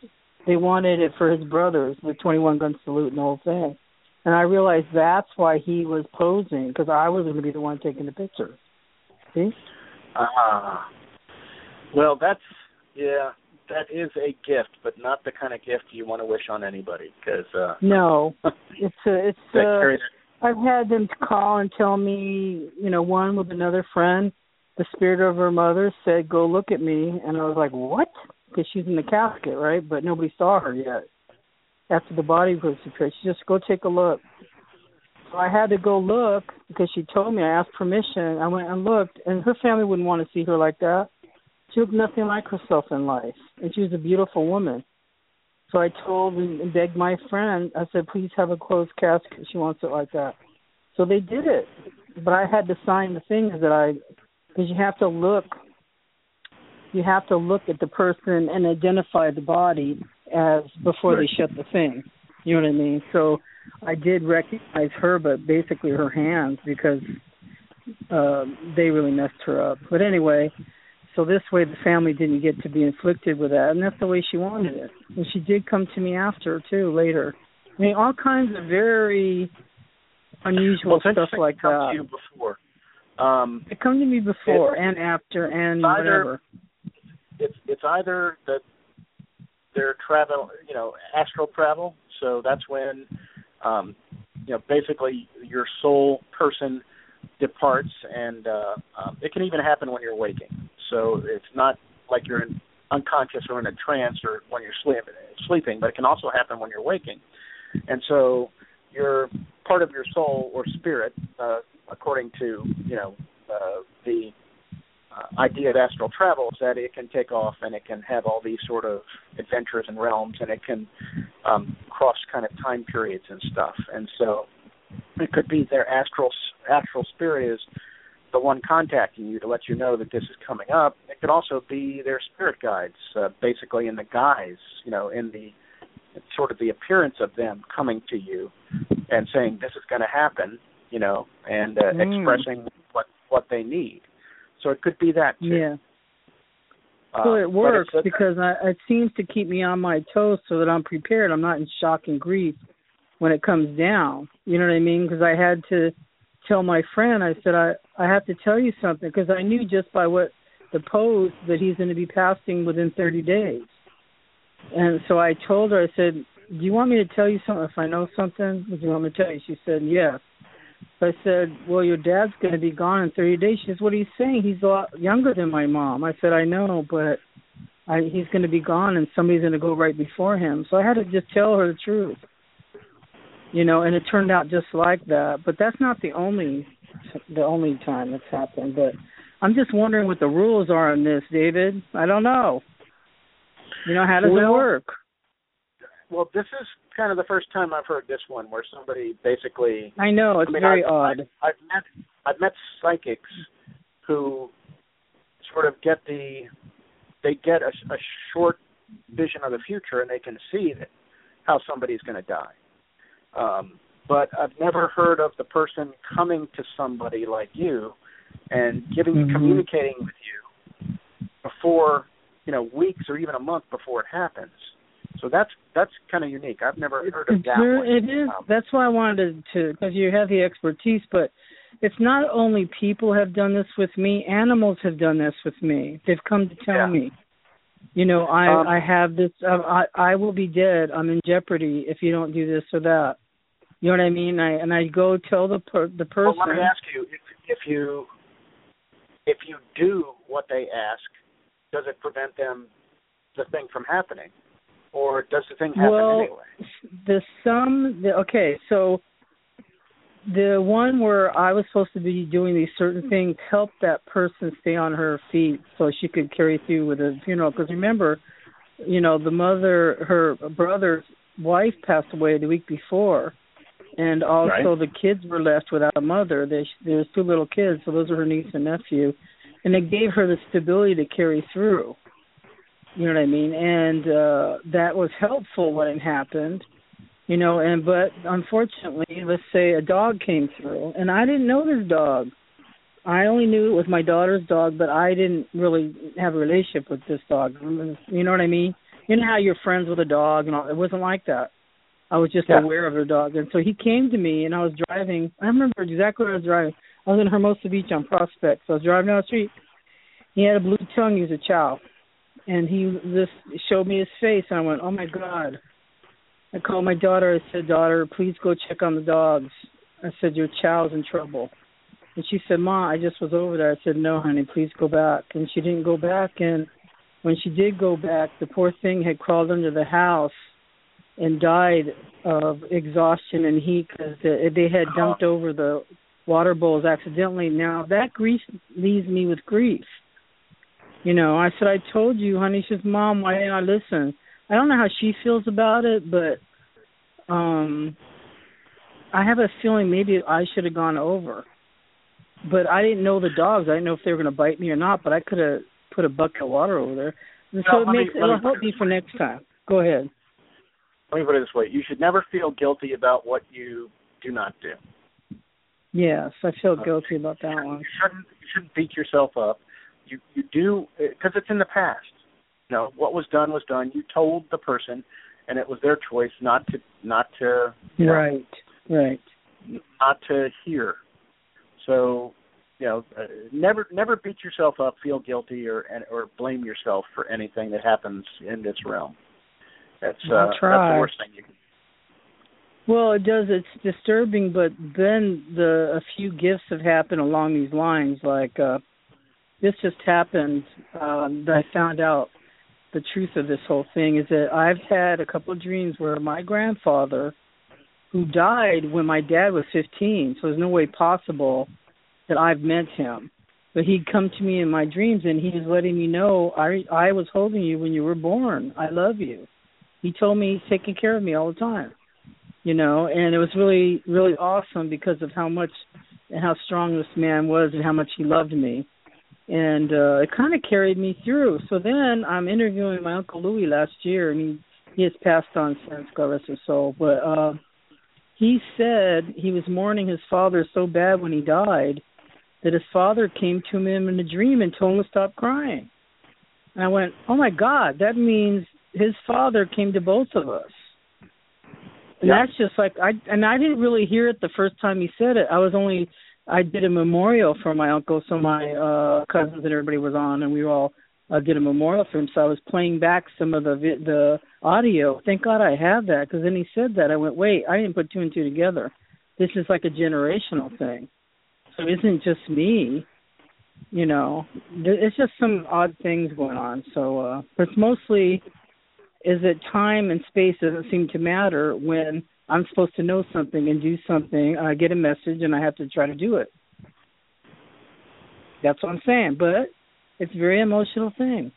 they wanted it for his brothers, the 21 gun salute and the whole thing. And I realized that's why he was posing because I was going to be the one taking the picture. See? Ah. well, that's yeah, that is a gift, but not the kind of gift you want to wish on anybody because uh, No, it's a, it's that uh, carries I've had them call and tell me, you know, one with another friend, the spirit of her mother said, "Go look at me," and I was like, "What?" Because she's in the casket, right? But nobody saw her yet. After the body was prepared, she just go take a look. So I had to go look because she told me. I asked permission. I went and looked, and her family wouldn't want to see her like that. She looked nothing like herself in life, and she was a beautiful woman. So I told and begged my friend. I said, "Please have a closed casket. She wants it like that." So they did it, but I had to sign the things that I, because you have to look. You have to look at the person and identify the body as before they shut the thing. You know what I mean? So I did recognize her, but basically her hands because uh, they really messed her up. But anyway, so this way the family didn't get to be inflicted with that, and that's the way she wanted it. And she did come to me after too later. I mean, all kinds of very unusual well, stuff like that. to you before. Um, It come to me before and after and It's either- whatever. it's it's either that they're travel, you know, astral travel. So that's when, um, you know, basically your soul person departs, and uh, um, it can even happen when you're waking. So it's not like you're in unconscious or in a trance or when you're sleep, sleeping, but it can also happen when you're waking. And so your part of your soul or spirit, uh, according to you know uh, the uh, idea of astral travel is that it can take off and it can have all these sort of adventures and realms and it can um, cross kind of time periods and stuff. And so it could be their astral astral spirit is the one contacting you to let you know that this is coming up. It could also be their spirit guides, uh, basically in the guise, you know, in the sort of the appearance of them coming to you and saying this is going to happen, you know, and uh, Mm. expressing what what they need. So it could be that too. Yeah. Uh, So it works a- because I, it seems to keep me on my toes so that I'm prepared. I'm not in shock and grief when it comes down. You know what I mean? Because I had to tell my friend. I said I I have to tell you something because I knew just by what the pose that he's going to be passing within 30 days. And so I told her. I said "Do you want me to tell you something if I know something? Do you want me to tell you?" She said, "Yes." I said, "Well, your dad's going to be gone in 30 days." She says, "What are you saying? He's a lot younger than my mom." I said, "I know, but I, he's going to be gone, and somebody's going to go right before him." So I had to just tell her the truth, you know. And it turned out just like that. But that's not the only the only time that's happened. But I'm just wondering what the rules are on this, David. I don't know. You know, how does well, it work? Well, this is kind of the first time I've heard this one where somebody basically. I know it's I mean, very I've, odd. I've, I've met I've met psychics who sort of get the they get a, a short vision of the future and they can see that how somebody's going to die. Um, but I've never heard of the person coming to somebody like you and giving Mhm. communicating with you before you know weeks or even a month before it happens. So that's that's kind of unique. I've never heard of that one. It is. Um, That's why I wanted to, because you have the expertise. But it's not only people have done this with me; animals have done this with me. They've come to tell Yeah. me, you know, I Um, I have this. Uh, I I will be dead. I'm in jeopardy if you don't do this or that. You know what I mean? I and I go tell the per, the person. Well, let me ask you if if you if you do what they ask, does it prevent them the thing from happening, or does the thing happen Well, anyway? the sum the okay so the one where i was supposed to be doing these certain things helped that person stay on her feet so she could carry through with the funeral. Because remember you know the mother her brother's wife passed away the week before and also the kids were left without a mother. They there was two little kids. So those are her niece and nephew. And it gave her the stability to carry through you know what I mean? And uh that was helpful when it happened. You know, and but unfortunately, let's say a dog came through and I didn't know this dog. I only knew it was my daughter's dog, but I didn't really have a relationship with this dog. You know what I mean? You know how you're friends with a dog and all it wasn't like that. I was just Yeah. aware of the dog. And so he came to me and I was driving I remember exactly where I was driving. I was in Hermosa Beach on Prospect. So I was driving down the street. He had a blue tongue, he was a chow and he just showed me his face and I went, Oh my God. I called my daughter, I said, Daughter, please go check on the dogs. I said, Your chow's in trouble. And she said, Ma, I just was over there. I said, No, honey, please go back and she didn't go back and when she did go back, the poor thing had crawled under the house and died of exhaustion and heat because they had dumped over the water bowls accidentally. Now that grief leaves me with grief. You know, I said, I told you, honey. She says, Mom, why didn't I listen? I don't know how she feels about it, but um I have a feeling maybe I should have gone over. But I didn't know the dogs. I didn't know if they were going to bite me or not, but I could have put a bucket of water over there. And so it makes me it'll help me for next time. Go ahead. Let me put it this way: you should never feel guilty about what you do not do. Yes, I feel guilty about that one. You shouldn't you shouldn't beat yourself up. You you do because it's in the past. You know what was done was done. You told the person, and it was their choice not to not to you know, Right. Right. not to hear. So you know, uh, never never beat yourself up, feel guilty, or or blame yourself for anything that happens in this realm. That's uh, that's the worst thing you can. Well, it does. It's disturbing, but then the a few gifts have happened along these lines. Like uh this just happened. Um, that I found out the truth of this whole thing is that I've had a couple of dreams where my grandfather, who died when my dad was 15, so there's no way possible that I've met him. But he'd come to me in my dreams, and he was letting me know I I was holding you when you were born. I love you. He told me he's taking care of me all the time you know, and it was really, really awesome because of how much and how strong this man was and how much he loved me. And uh it kind of carried me through. So then I'm interviewing my Uncle Louis last year and he he has passed on since, God rest his soul. But uh he said he was mourning his father so bad when he died that his father came to him in a dream and told him to stop crying. And I went, Oh my God, that means his father came to both of us. And Yeah. that's just like I and I didn't really hear it the first time he said it. I was only I did a memorial for my uncle, so my uh cousins and everybody was on, and we all uh, did a memorial for him. So I was playing back some of the vi- the audio. Thank God I have that because then he said that. I went, wait, I didn't put two and two together. This is like a generational thing. So it isn't just me. You know, it's just some odd things going on. So, uh, but it's mostly is that time and space doesn't seem to matter when I'm supposed to know something and do something. I get a message and I have to try to do it. That's what I'm saying. But it's a very emotional thing.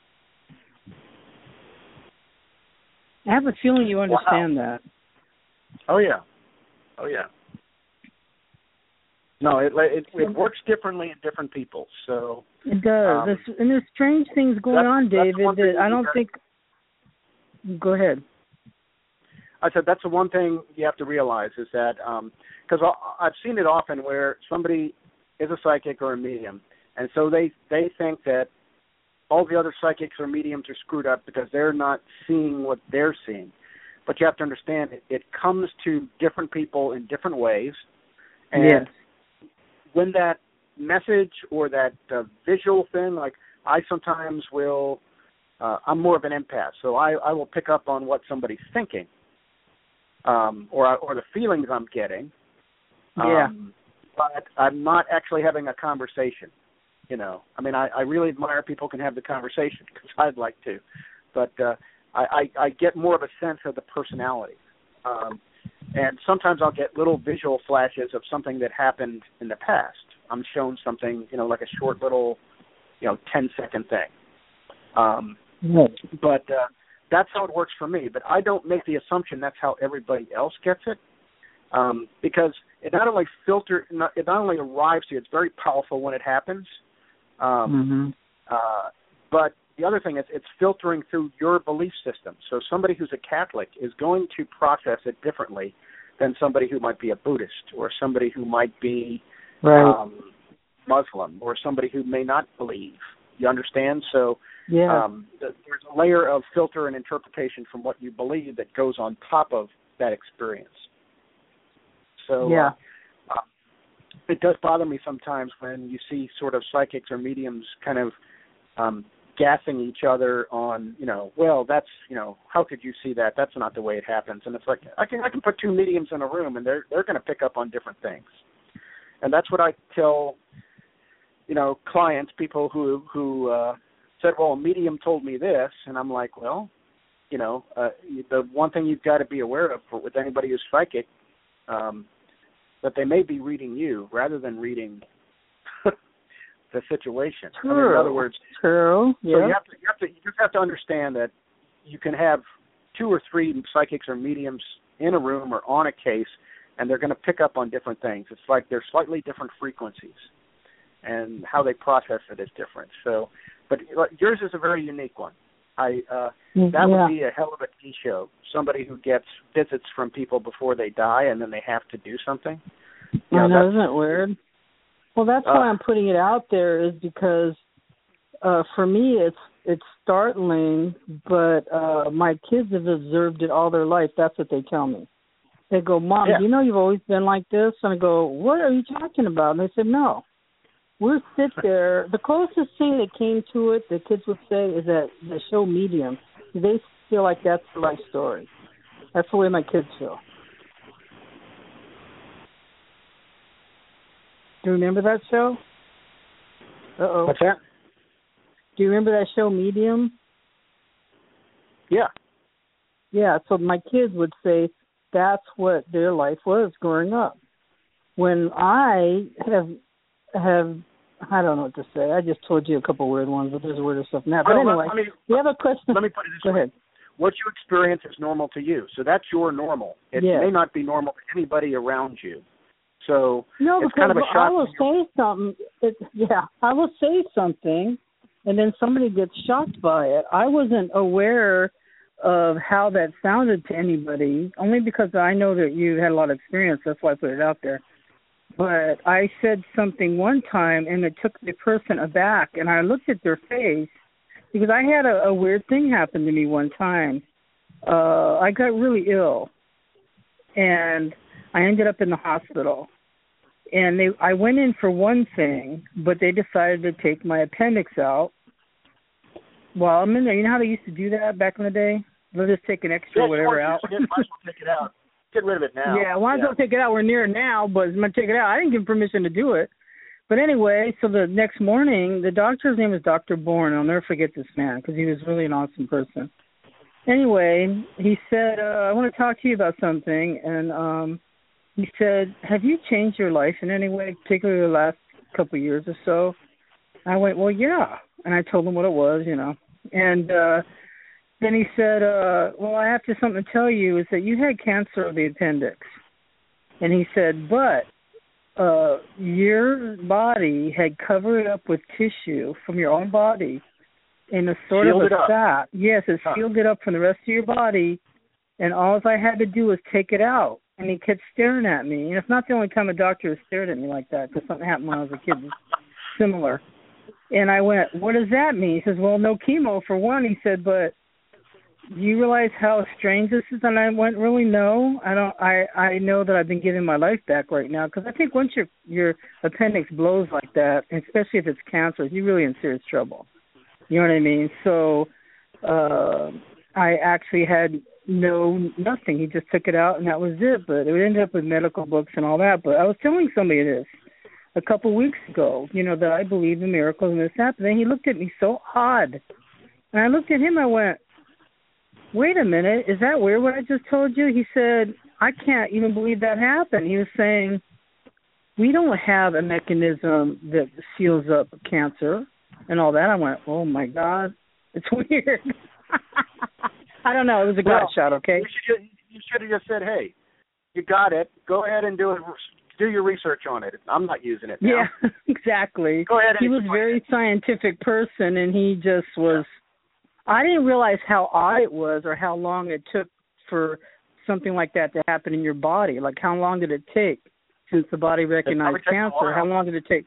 I have a feeling you understand wow. that. Oh yeah, oh yeah. No, it it it works differently in different people. So it does, um, there's, and there's strange things going on, David. That I don't think. Go ahead. I said that's the one thing you have to realize is that because um, I've seen it often where somebody is a psychic or a medium, and so they they think that all the other psychics or mediums are screwed up because they're not seeing what they're seeing. But you have to understand it, it comes to different people in different ways, and yes. when that message or that uh, visual thing, like I sometimes will, uh, I'm more of an empath, so I I will pick up on what somebody's thinking, um, or or the feelings I'm getting. Yeah. Um, but I'm not actually having a conversation. You know, I mean, I, I really admire people can have the conversation because I'd like to, but uh, I, I, I get more of a sense of the personality. Um, and sometimes I'll get little visual flashes of something that happened in the past. I'm shown something, you know, like a short little, you know, ten second thing. Um, right. But uh, that's how it works for me. But I don't make the assumption that's how everybody else gets it, um, because it not only filter, it not only arrives to you. It's very powerful when it happens, um, mm-hmm. uh, but the other thing is it's filtering through your belief system. So somebody who's a Catholic is going to process it differently than somebody who might be a Buddhist or somebody who might be right. um, Muslim or somebody who may not believe. You understand? So yeah. um, there's a layer of filter and interpretation from what you believe that goes on top of that experience. So yeah. Uh, it does bother me sometimes when you see sort of psychics or mediums kind of um gassing each other on, you know, well, that's, you know, how could you see that? That's not the way it happens. And it's like I can I can put two mediums in a room and they're they're going to pick up on different things. And that's what I tell you know, clients, people who who uh said, "Well, a medium told me this." And I'm like, "Well, you know, uh the one thing you've got to be aware of for, with anybody who's psychic um that they may be reading you rather than reading the situation. True. I mean, in other words, true. So you have to you have to you just have to understand that you can have two or three psychics or mediums in a room or on a case, and they're going to pick up on different things. It's like they're slightly different frequencies, and how they process it is different. So, but yours is a very unique one. I uh Mm, that yeah. would be a hell of a T show. Somebody who gets visits from people before they die and then they have to do something. You know, I know, isn't it weird? Well, that's Uh, why I'm putting it out there is because uh for me it's it's startling, but uh my kids have observed it all their life. That's what they tell me. They go, "Mom, Yeah. do you know you've always been like this?" And I go, "What are you talking about?" And they said, "No." We'll sit there. The closest thing that came to it, the kids would say, is that the show Medium. They feel like that's the life story. That's the way my kids feel. Do you remember that show? Uh oh. What's that? Do you remember that show Medium? Yeah. Yeah, so my kids would say that's what their life was growing up. When I have have I don't know what to say. I just told you a couple weird ones, but there's weirder stuff now. But oh, Well, anyway, let, me you have a question? let me put it this Go way. ahead. What you experience is normal to you. So that's your normal. It Yeah. may not be normal to anybody around you. So No, it's because kind of a I will say something. It, yeah, I will say something, and then somebody gets shocked by it. I wasn't aware of how that sounded to anybody, only because I know that you had a lot of experience. That's why I put it out there. But I said something one time, and it took the person aback, and I looked at their face because I had a, a weird thing happen to me one time. Uh, I got really ill, and I ended up in the hospital and they I went in for one thing, but they decided to take my appendix out. while I'm in there, you know how they used to do that back in the day? They'll just take an extra yeah, whatever out. Might as well take it out. Get rid of it now. Yeah, why don't take it out? We're near it now, but I'm gonna take it out. I didn't give permission to do it. But anyway, so the next morning, the doctor's name was Dr. Bourne. I'll never forget this man because he was really an awesome person. Anyway, he said, uh, "I want to talk to you about something," and um he said, "Have you changed your life in any way, particularly the last couple of years or so?" I went, "Well, yeah," and I told him what it was, you know, and uh then he said, uh, "Well, I have to something to tell you is that you had cancer of the appendix," and he said, "But." uh your body had covered it up with tissue from your own body in a sort Sealed of a sac. Yes, it Huh. sealed it up from the rest of your body and all I had to do was take it out. And he kept staring at me. And it's not the only time a doctor has stared at me like that because something happened when I was a kid similar. And I went, What does that mean? He says, Well, no chemo for one. He said, But do you realize how strange this is? And I went, really no. I don't. I I know that I've been giving my life back right now because I think once your your appendix blows like that, especially if it's cancerous, you're really in serious trouble. You know what I mean? So uh I actually had no nothing. He just took it out and that was it. But it ended up with medical books and all that. But I was telling somebody this a couple weeks ago, you know, that I believe in miracles and this happened. And he looked at me so odd. And I looked at him, I went, wait a minute, is that weird what I just told you? He said, I can't even believe that happened. He was saying, we don't have a mechanism that seals up cancer and all that. I went, oh my God, it's weird. I don't know. It was a gut Well, shot, okay? You should you should have just said, "Hey, you got it. Go ahead and do it. Do your research on it. I'm not using it now. Yeah, exactly. Go ahead. And He was a very it. scientific person, and he just was. I didn't realize how odd it was, or how long it took for something like that to happen in your body. Like, how long did it take since the body recognized cancer? How long did it take?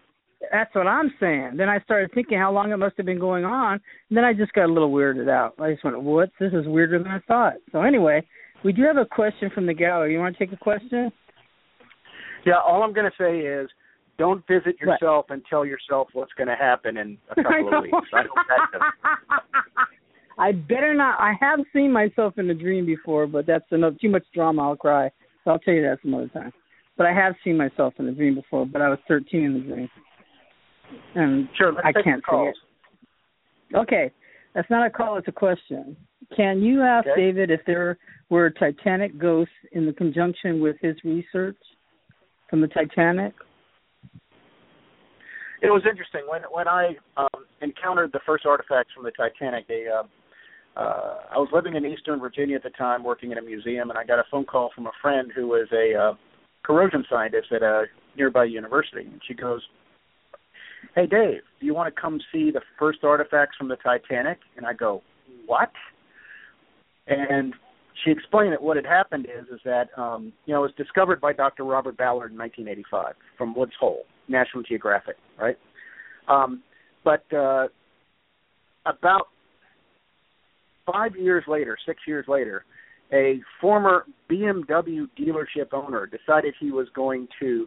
That's what I'm saying. Then I started thinking how long it must have been going on. And then I just got a little weirded out. I just went, "What? This is weirder than I thought." So anyway, we do have a question from the gallery. You want to take a question? Yeah. All I'm going to say is, don't visit yourself and tell yourself what's going to happen in a couple of weeks. I hope that doesn't. I better not. I have seen myself in a dream before, but that's enough. Too much drama. I'll cry. So I'll tell you that some other time. But I have seen myself in a dream before. But I was 13 in the dream, and Sure. I can't some calls. say it. Okay, that's not a call. It's a question. Can you ask Okay. David if there were Titanic ghosts in the conjunction with his research from the Titanic? It was interesting when when I um, encountered the first artifacts from the Titanic. They, uh, uh, I was living in Eastern Virginia at the time, working in a museum, and I got a phone call from a friend who was a uh, corrosion scientist at a nearby university. And she goes, "Hey, Dave, do you want to come see the first artifacts from the Titanic?" And I go, "What?" And she explained that what had happened is is that um, you know it was discovered by Dr. Robert Ballard in 1985 from Woods Hole, National Geographic, right? Um, but uh, about five years later, six years later, a former BMW dealership owner decided he was going to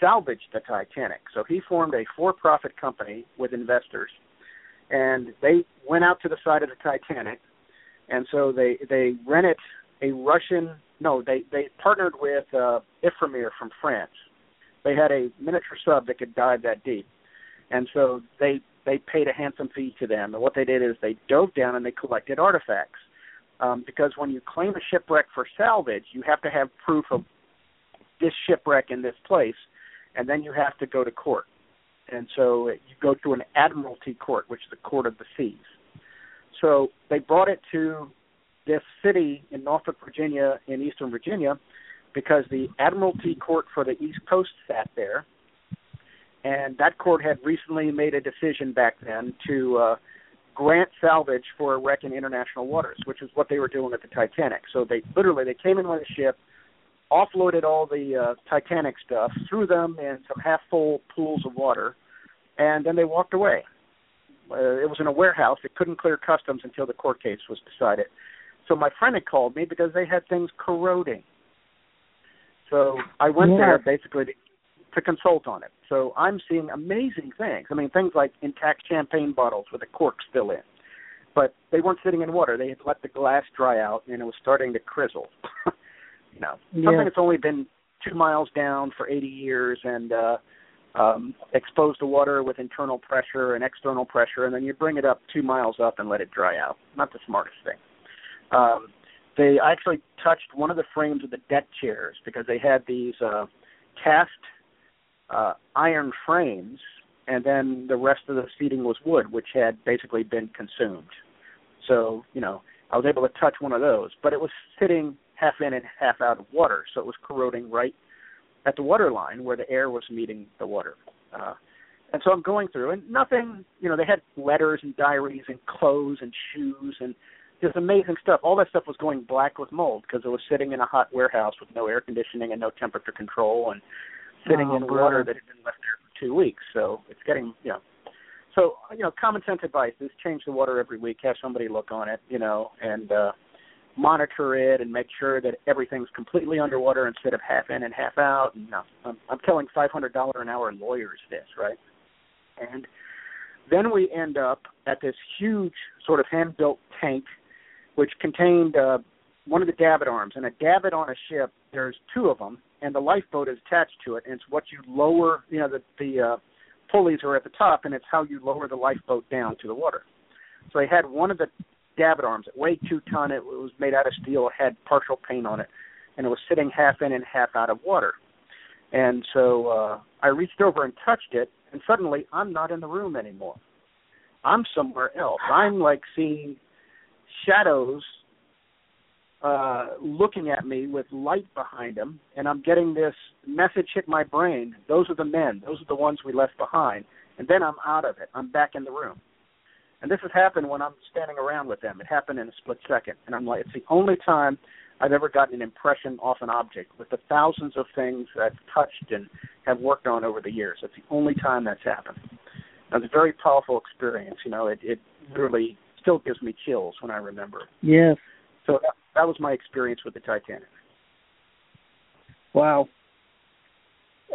salvage the Titanic. So he formed a for-profit company with investors, and they went out to the side of the Titanic, and so they they rented a Russian. No, they they partnered with uh, Ifremer from France. They had a miniature sub that could dive that deep, and so they they paid a handsome fee to them. And what they did is they dove down and they collected artifacts. Um, because when you claim a shipwreck for salvage, you have to have proof of this shipwreck in this place, and then you have to go to court. And so you go to an admiralty court, which is the court of the seas. So they brought it to this city in Norfolk, Virginia, in Eastern Virginia, because the Admiralty Court for the East Coast sat there, and that court had recently made a decision back then to uh, grant salvage for a wreck in international waters, which is what they were doing at the Titanic. So they literally they came in with a ship, offloaded all the uh, Titanic stuff, threw them in some half full pools of water, and then they walked away. Uh, it was in a warehouse. It couldn't clear customs until the court case was decided. So my friend had called me because they had things corroding. So I went Yeah. there basically to, to consult on it. So I'm seeing amazing things. I mean, things like intact champagne bottles with the cork still in. but they weren't sitting in water. They had let the glass dry out, and it was starting to crizzle. you know, something Yeah. that's only been two miles down for 80 years and uh, um, exposed to water with internal pressure and external pressure, and then you bring it up two miles up and let it dry out. Not the smartest thing. Um, they actually touched one of the frames of the deck chairs because they had these uh, cast uh, iron frames, and then the rest of the seating was wood, which had basically been consumed. So, you know, I was able to touch one of those, but it was sitting half in and half out of water, so it was corroding right at the water line where the air was meeting the water. Uh, and so I'm going through, and nothing, you know, they had letters and diaries and clothes and shoes and just amazing stuff. All that stuff was going black with mold because it was sitting in a hot warehouse with no air conditioning and no temperature control and sitting Oh, in water that had been left there for two weeks. So it's getting, you know. So, you know, common sense advice is change the water every week, have somebody look on it, you know, and uh monitor it and make sure that everything's completely underwater instead of half in and half out. And, you know, I'm, I'm telling $500 an hour lawyers this, right? And then we end up at this huge sort of hand-built tank, which contained uh, one of the davit arms. And a davit on a ship, there's two of them, and the lifeboat is attached to it. And it's what you lower, you know, the the uh, pulleys are at the top, and it's how you lower the lifeboat down to the water. So they had one of the davit arms. It weighed two ton. It was made out of steel. It had partial paint on it, and it was sitting half in and half out of water. And so uh, I reached over and touched it, and suddenly I'm not in the room anymore. I'm somewhere else. I'm like seeing shadows uh looking at me with light behind them and I'm getting this message hit my brain. Those are the men. Those are the ones we left behind. And then I'm out of it. I'm back in the room. And this has happened when I'm standing around with them. It happened in a split second. And I'm like it's the only time I've ever gotten an impression off an object with the thousands of things that I've touched and have worked on over the years. It's the only time that's happened. It's a very powerful experience. You know, it, it literally still gives me chills when I remember. Yes. So that, was my experience with the Titanic. Wow.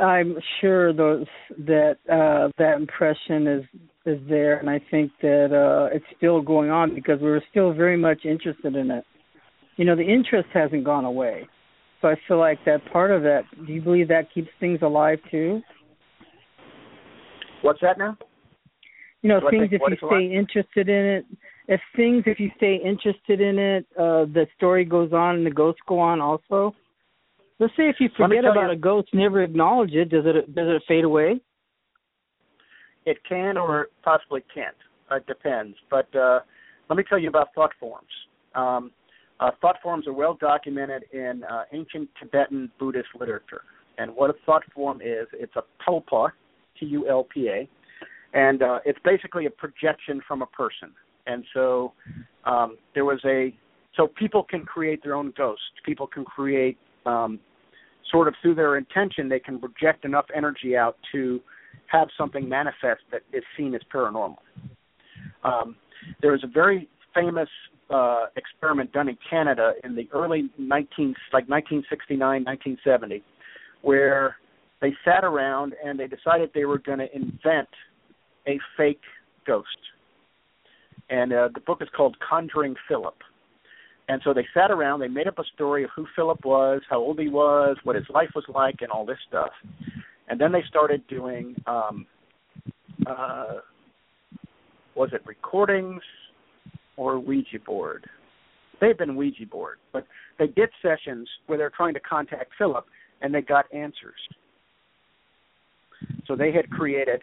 I'm sure those that uh that impression is is there and I think that uh it's still going on because we're still very much interested in it. You know, the interest hasn't gone away. So I feel like that part of that do you believe that keeps things alive too? What's that now? You know, Do things think if you is alive? stay interested in it if things if you stay interested in it, uh the story goes on and the ghosts go on also. Let's say if you forget about you- a ghost, never acknowledge it, does it does it fade away? It can or possibly can't. It depends. But uh, let me tell you about thought forms. Um, uh, thought forms are well documented in uh, ancient Tibetan Buddhist literature. And what a thought form is, it's a tulpa, T-U-L-P-A, and uh, it's basically a projection from a person. And so um, there was a so people can create their own ghosts. People can create um, sort of through their intention, they can project enough energy out to have something manifest that is seen as paranormal. Um, there was a very famous uh, experiment done in Canada in the early 19 like 1969, 1970, where they sat around and they decided they were going to invent a fake ghost. And uh, the book is called Conjuring Philip. And so they sat around, they made up a story of who Philip was, how old he was, what his life was like, and all this stuff. And then they started doing, um, uh, was it recordings or Ouija board? They've been Ouija board, but they did sessions where they're trying to contact Philip, and they got answers. So they had created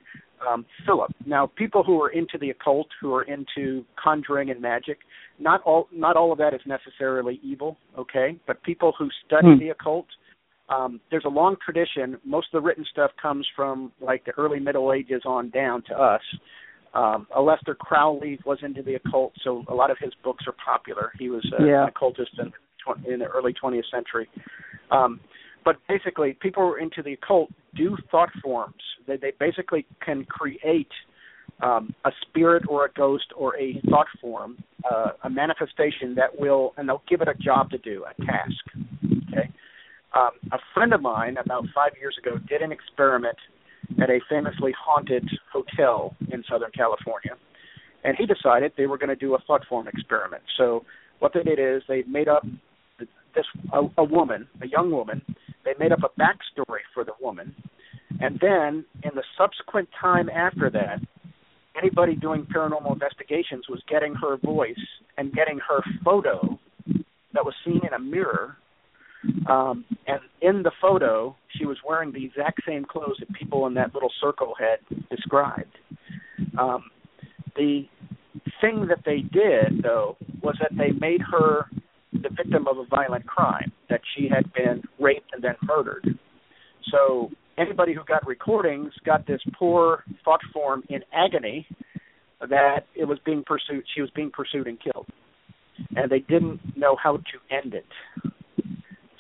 um, Philip. Now, people who are into the occult, who are into conjuring and magic, not all not all of that is necessarily evil, okay? But people who study Hmm. the occult, um, there's a long tradition. Most of the written stuff comes from like the early Middle Ages on down to us. Um, Aleister Crowley was into the occult, so a lot of his books are popular. He was uh, Yeah. an occultist in, tw- in the early 20th century. Um, but basically, people who are into the occult do thought forms. They, they basically can create um, a spirit or a ghost or a thought form, uh, a manifestation that will, and they'll give it a job to do, a task. Okay. Um, a friend of mine about five years ago did an experiment at a famously haunted hotel in Southern California, and he decided they were going to do a thought form experiment. So what they did is they made up this a, a woman, a young woman. They made up a backstory for the woman, and then in the subsequent time after that, anybody doing paranormal investigations was getting her voice and getting her photo that was seen in a mirror. Um, and in the photo, she was wearing the exact same clothes that people in that little circle had described. Um, the thing that they did, though, was that they made her the victim of a violent crime, that she had been raped and then murdered. So anybody who got recordings got this poor thought form in agony that it was being pursued she was being pursued and killed. And they didn't know how to end it.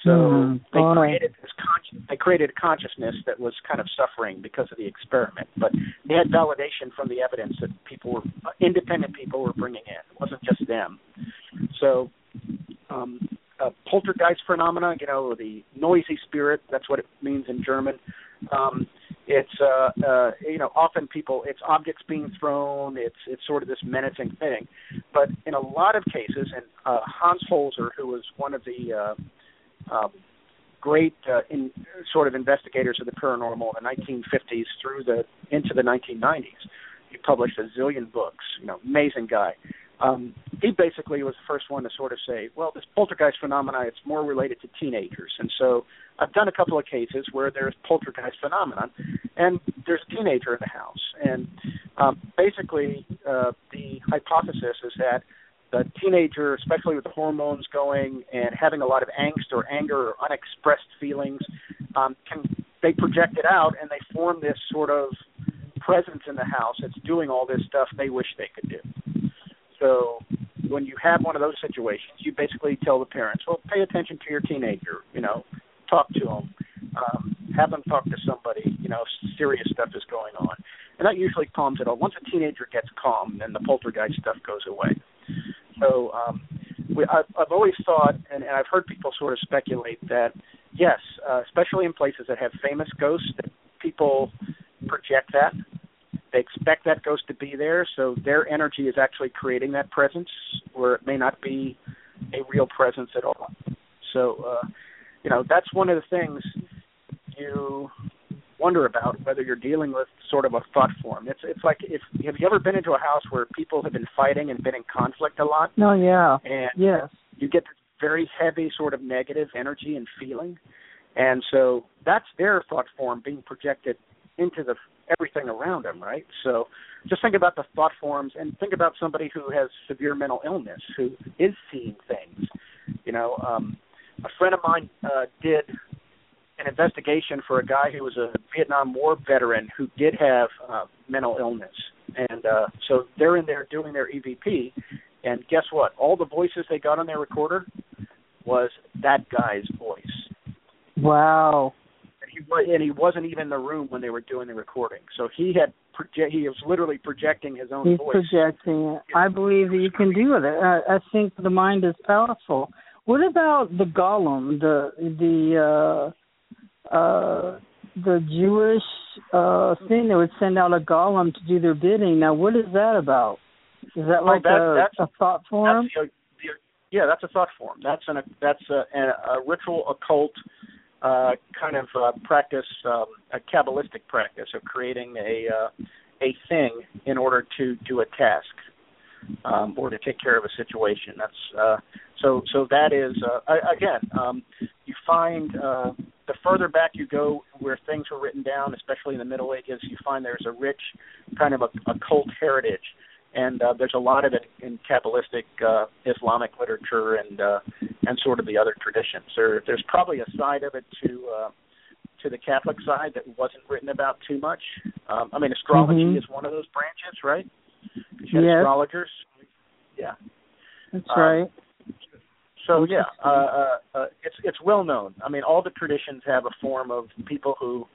So Mm, they created this con- they created a consciousness that was kind of suffering because of the experiment. But they had validation from the evidence that people were independent people were bringing in. It wasn't just them. So um uh, poltergeist phenomena, you know, the noisy spirit, that's what it means in German. Um, it's uh, uh, you know often people it's objects being thrown it's it's sort of this menacing thing but in a lot of cases and uh, Hans Holzer who was one of the uh, um, great uh, in sort of investigators of the paranormal in the 1950s through the into the 1990s he published a zillion books you know amazing guy um, he basically was the first one to sort of say, well, this poltergeist phenomena, it's more related to teenagers. And so I've done a couple of cases where there's poltergeist phenomenon, and there's a teenager in the house. And um, basically, uh, the hypothesis is that the teenager, especially with the hormones going and having a lot of angst or anger or unexpressed feelings, um, can they project it out and they form this sort of presence in the house that's doing all this stuff they wish they could do. So when you have one of those situations, you basically tell the parents, well, pay attention to your teenager. You know, talk to them, um, have them talk to somebody. You know, serious stuff is going on, and that usually calms it all. Once a teenager gets calm, then the poltergeist stuff goes away. So um, we, I've, I've always thought, and, and I've heard people sort of speculate that yes, uh, especially in places that have famous ghosts, that people project that they expect that ghost to be there, so their energy is actually creating that presence where it may not be a real presence at all. So, uh, you know, that's one of the things you wonder about whether you're dealing with sort of a thought form. It's it's like if have you ever been into a house where people have been fighting and been in conflict a lot, No, yeah. and Yes. you get this very heavy sort of negative energy and feeling, and so that's their thought form being projected into the everything around them, right? So just think about the thought forms and think about somebody who has severe mental illness who is seeing things. You know, um, a friend of mine uh, did an investigation for a guy who was a Vietnam War veteran who did have uh, mental illness, and uh, so they're in there doing their EVP, and guess what? All the voices they got on their recorder was that guy's voice Wow. And he wa- and he wasn't even in the room when they were doing the recording. So he had proje- he was literally projecting his own He's voice. projecting it. I believe that you can do it. I, I think the mind is powerful. What about the golem, the the uh uh the Jewish uh thing that would send out a golem to do their bidding? Now what is that about? Is that Oh, like that- a, that's- a thought form? That's the, the, yeah, that's a thought form. That's an that's a, a, a ritual occult uh, kind of uh, practice, um, a kabbalistic practice of creating a uh, a thing in order to do a task um, or to take care of a situation. That's uh, so so that is uh, again um, you find uh, the further back you go where things were written down, especially in the Middle Ages, you find there's a rich kind of a, occult heritage and uh, there's a lot of it in Kabbalistic uh, Islamic literature and uh, and sort of the other traditions. There, there's probably a side of it to uh, to the Catholic side that wasn't written about too much. Um, I mean, astrology Mhm. is one of those branches, right? You Yes. astrologers. Yeah. That's um, right. So yeah, uh, uh, uh, it's it's well known. I mean, all the traditions have a form of people who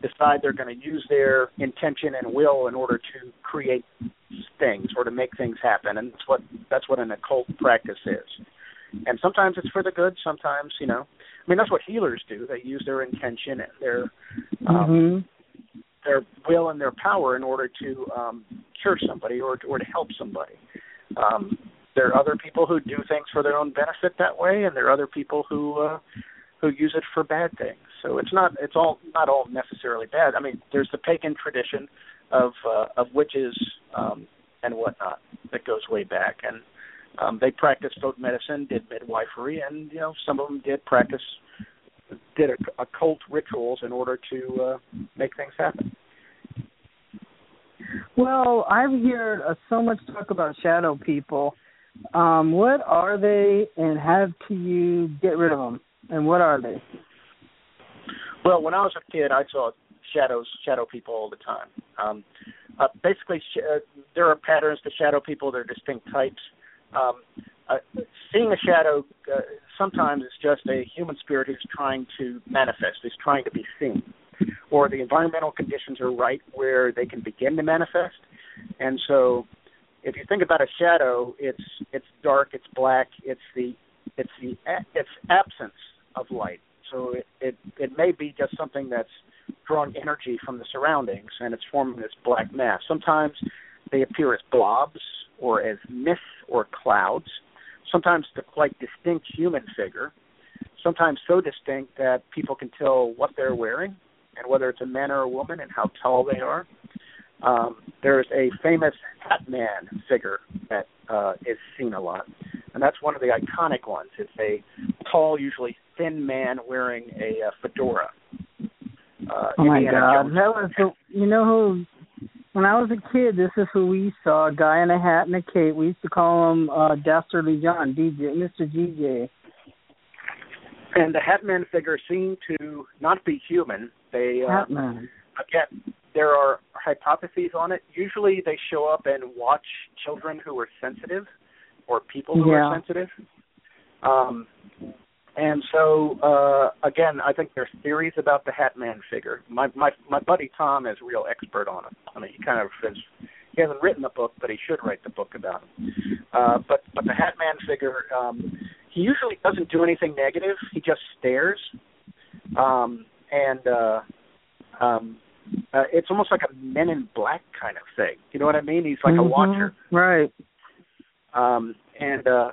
decide they're going to use their intention and will in order to create things or to make things happen, and that's what that's what an occult practice is. And sometimes it's for the good. Sometimes, you know, I mean, that's what healers do. They use their intention and their um, mhm. their will and their power in order to um, serve somebody or or to help somebody. Um, there are other people who do things for their own benefit that way, and there are other people who uh, who use it for bad things. So it's not it's all not all necessarily bad. I mean, there's the pagan tradition of uh, of witches um, and whatnot that goes way back, and um, they practiced folk medicine, did midwifery, and you know some of them did practice did occult rituals in order to uh, make things happen. Well, I've heard uh, so much talk about shadow people. Um, what are they, and how do you get rid of them? And what are they? Well, when I was a kid, I saw shadows, shadow people all the time. Um, uh, basically, sh- uh, there are patterns to shadow people. There are distinct types. Um, uh, seeing a shadow uh, sometimes is just a human spirit who's trying to manifest, is trying to be seen, or the environmental conditions are right where they can begin to manifest. And so, if you think about a shadow, it's it's dark, it's black, it's the it's the it's absence of light. So it it, it may be just something that's drawing energy from the surroundings and it's forming this black mass. Sometimes they appear as blobs or as mists or clouds sometimes the quite distinct human figure, sometimes so distinct that people can tell what they're wearing and whether it's a man or a woman and how tall they are. Um, there's a famous Hat Man figure that uh, is seen a lot, and that's one of the iconic ones. It's a tall, usually thin man wearing a uh, fedora. Uh, oh my Indiana God! Jones. That was the, you know who when I was a kid, this is who we saw: a guy in a hat and a cape. We used to call him uh, Dastardly John, DJ, Mr. DJ. And the Hatman figure seem to not be human. They uh, Hatman. Again, there are hypotheses on it. Usually, they show up and watch children who are sensitive, or people who yeah. are sensitive. Um, and so uh again, I think there's theories about the Hat Man figure. My my my buddy Tom is a real expert on it. I mean, he kind of has he hasn't written the book, but he should write the book about it. Uh but but the Hat Man figure um he usually doesn't do anything negative. He just stares. Um and uh um uh, it's almost like a Men in Black kind of thing. You know what I mean? He's like mm-hmm. a watcher, right? Um, and uh,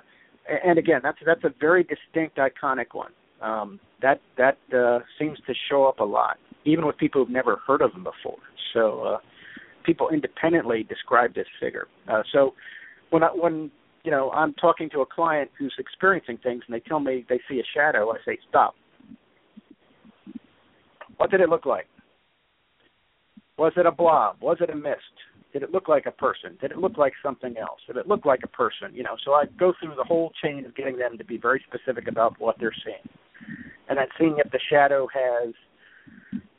and again, that's that's a very distinct, iconic one. Um, that that uh, seems to show up a lot, even with people who've never heard of him before. So uh, people independently describe this figure. Uh, so when I, when you know I'm talking to a client who's experiencing things and they tell me they see a shadow, I say stop. What did it look like? Was it a blob? Was it a mist? Did it look like a person? Did it look like something else? Did it look like a person? You know, so I go through the whole chain of getting them to be very specific about what they're seeing, and then seeing if the shadow has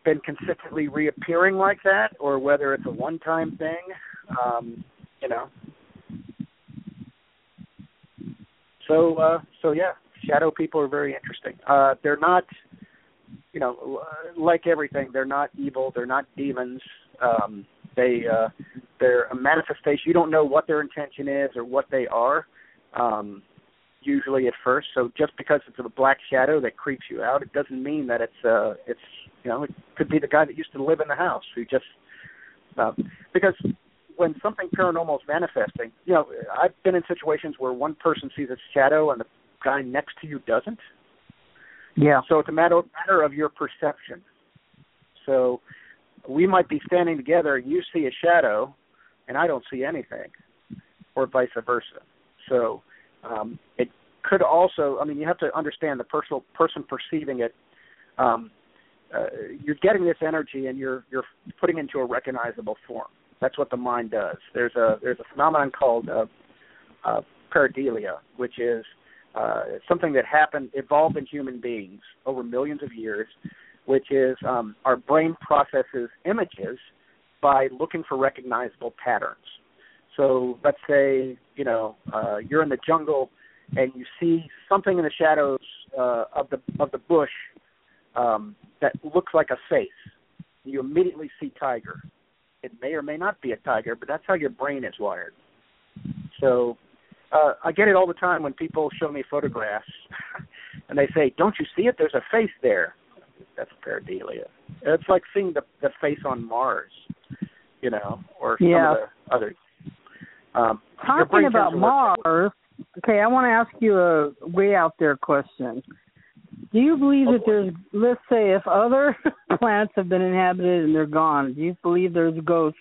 been consistently reappearing like that, or whether it's a one-time thing. Um, you know. So, uh, so yeah, shadow people are very interesting. Uh, they're not, you know, like everything, they're not evil. They're not demons. Um, they uh, they're a manifestation. You don't know what their intention is or what they are. Um, usually at first. So just because it's a black shadow that creeps you out, it doesn't mean that it's uh it's you know it could be the guy that used to live in the house who just uh, because when something paranormal is manifesting, you know I've been in situations where one person sees a shadow and the guy next to you doesn't. Yeah. So it's a matter matter of your perception. So we might be standing together you see a shadow and I don't see anything, or vice versa. So um, it could also, I mean, you have to understand the personal person perceiving it. Um, uh, you're getting this energy and you're you're putting into a recognizable form. That's what the mind does. There's a there's a phenomenon called uh, uh, pareidolia, which is uh, something that happened evolved in human beings over millions of years which is um, our brain processes images by looking for recognizable patterns. So let's say you know uh, you're in the jungle and you see something in the shadows uh, of the of the bush um, that looks like a face. You immediately see tiger. It may or may not be a tiger, but that's how your brain is wired. So uh, I get it all the time when people show me photographs and they say, "Don't you see it? There's a face there." That's pareidolia. It's like seeing the the face on Mars. you know, or some Yeah. of the other. Um, Talking about Mars, okay, I want to ask you a way out there question. Do you believe Oh, that there's, let's say, if other planets have been inhabited and they're gone, do you believe there's ghosts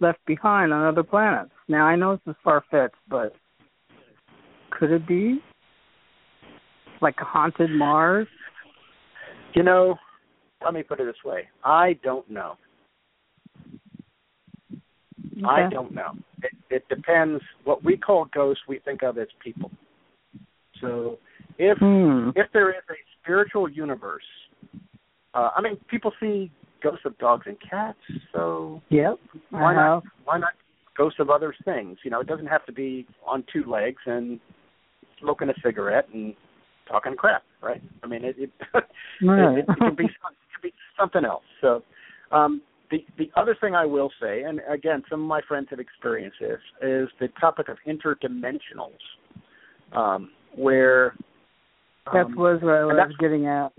left behind on other planets? Now, I know this is far fetched, but could it be like a haunted Mars? You know, let me put it this way: I don't know. I don't know. It, it depends. What we call ghosts, we think of as people. So, if Hmm. if there is a spiritual universe, uh, I mean, people see ghosts of dogs and cats. So Yep. why not? Why not ghosts of other things? You know, it doesn't have to be on two legs and smoking a cigarette and talking crap, right? I mean, it it, Right. it, it can be it can be something else. So, um, the the other thing I will say, and again, some of my friends have experienced this, is the topic of interdimensionals, um, where That um, was what I was getting at.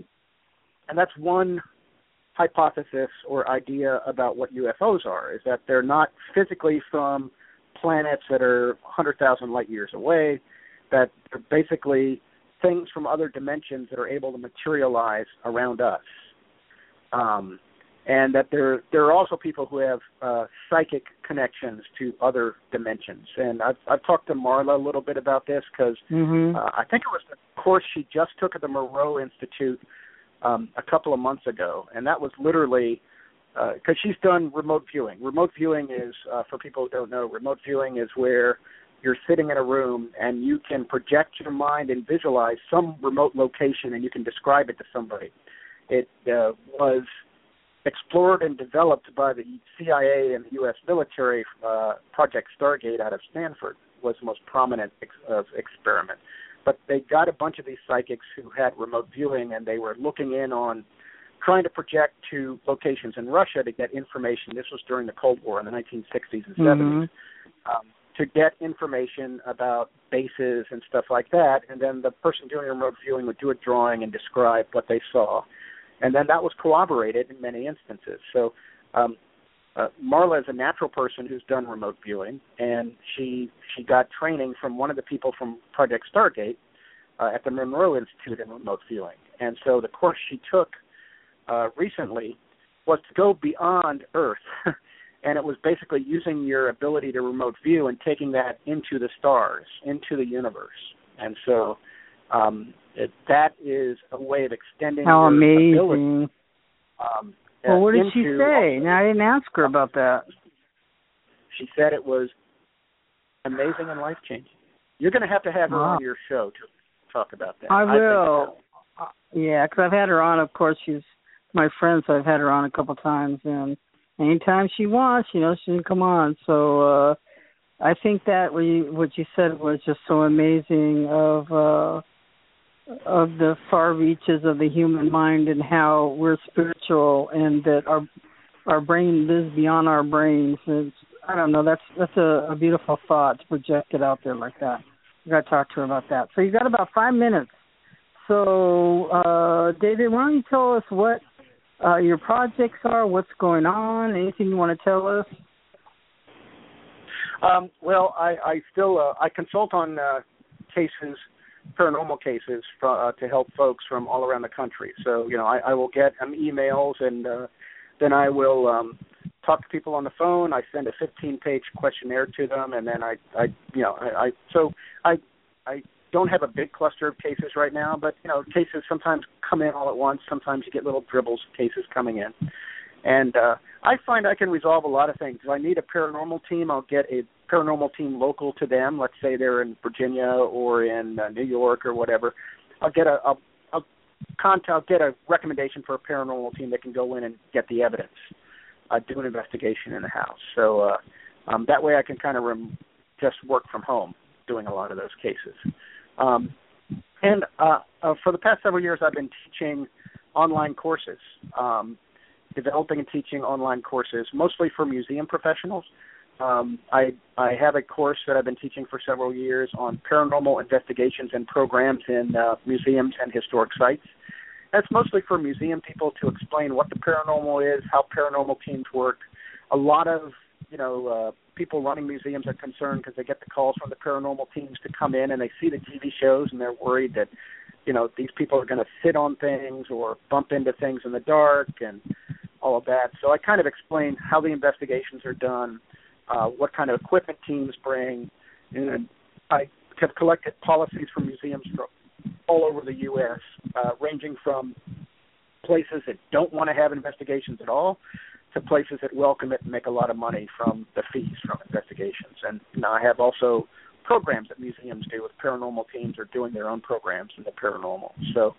and that's one hypothesis or idea about what UFOs are is that they're not physically from planets that are 100,000 light years away that they're basically things from other dimensions that are able to materialize around us um, and that there there are also people who have uh, psychic connections to other dimensions and I've I've talked to Marla a little bit about this because Mhm. uh, I think it was the course she just took at the Monroe Institute um, a couple of months ago, and that was literally because she's done remote viewing. Remote viewing is, uh, for people who don't know, remote viewing is where you're sitting in a room and you can project your mind and visualize some remote location and you can describe it to somebody. It uh, was explored and developed by the CIA and the U.S. military. Uh, Project Stargate out of Stanford was the most prominent ex- of experiment. But they got a bunch of these psychics who had remote viewing, and they were looking in on trying to project to locations in Russia to get information. This was during the Cold War in the 1960s and 70s Mhm. um, to get information about bases and stuff like that. And then the person doing remote viewing would do a drawing and describe what they saw. And then that was corroborated in many instances. So um, uh, Marla is a natural person who's done remote viewing, and she she got training from one of the people from Project Stargate uh, at the Monroe Institute in remote viewing. And so the course she took uh, recently was to go beyond Earth, and it was basically using your ability to remote view and taking that into the stars, into the universe. And so um, it, that is a way of extending How your ability. amazing. Um, Well, what did she say? Now, I didn't ask her about that. She said it was amazing and life changing. You're going to have to have her Wow. on your show to talk about that. I will. Uh, yeah, because I've had her on. Of course, she's my friend, so I've had her on a couple times, and anytime she wants, you know, she can come on. So uh I think that what you, what you said was just so amazing of uh of the far reaches of the human mind and how we're spiritual and that our our brain lives beyond our brains. It's, I don't know. That's that's a, a beautiful thought to project it out there like that. We got to talk to her about that. So you got about five minutes. So, uh, David, why don't you tell us what uh, your projects are, what's going on, anything you want to tell us? Um, well, I, I still uh, I consult on uh, cases, paranormal cases, for, uh, to help folks from all around the country. So you know, I, I will get um, emails, and uh, then I will um, talk to people on the phone. I send a 15-page questionnaire to them, and then I, I you know, I, I so I I don't have a big cluster of cases right now, but you know, cases sometimes come in all at once. Sometimes you get little dribbles of cases coming in. And uh, I find I can resolve a lot of things. If I need a paranormal team, I'll get a paranormal team local to them. Let's say they're in Virginia or in uh, New York or whatever. I'll get a I'll, contact I'll get a recommendation for a paranormal team that can go in and get the evidence, uh, do an investigation in the house. So uh, um, that way I can kind of rem- just work from home doing a lot of those cases. Um, and uh, uh, for the past several years, I've been teaching online courses. Um, developing and teaching online courses, mostly for museum professionals. Um, I I have a course that I've been teaching for several years on paranormal investigations and programs in uh, museums and historic sites. That's mostly for museum people to explain what the paranormal is, how paranormal teams work. a lot of you know uh, people running museums are concerned because they get the calls from the paranormal teams to come in and they see the TV shows and they're worried that you know these people are going to sit on things or bump into things in the dark and all of that. So I kind of explain how the investigations are done, uh, what kind of equipment teams bring, and I have collected policies from museums from all over the U.S., uh, ranging from places that don't want to have investigations at all to places that welcome it and make a lot of money from the fees from investigations. And you I have also programs that museums do with paranormal teams or doing their own programs in the paranormal. So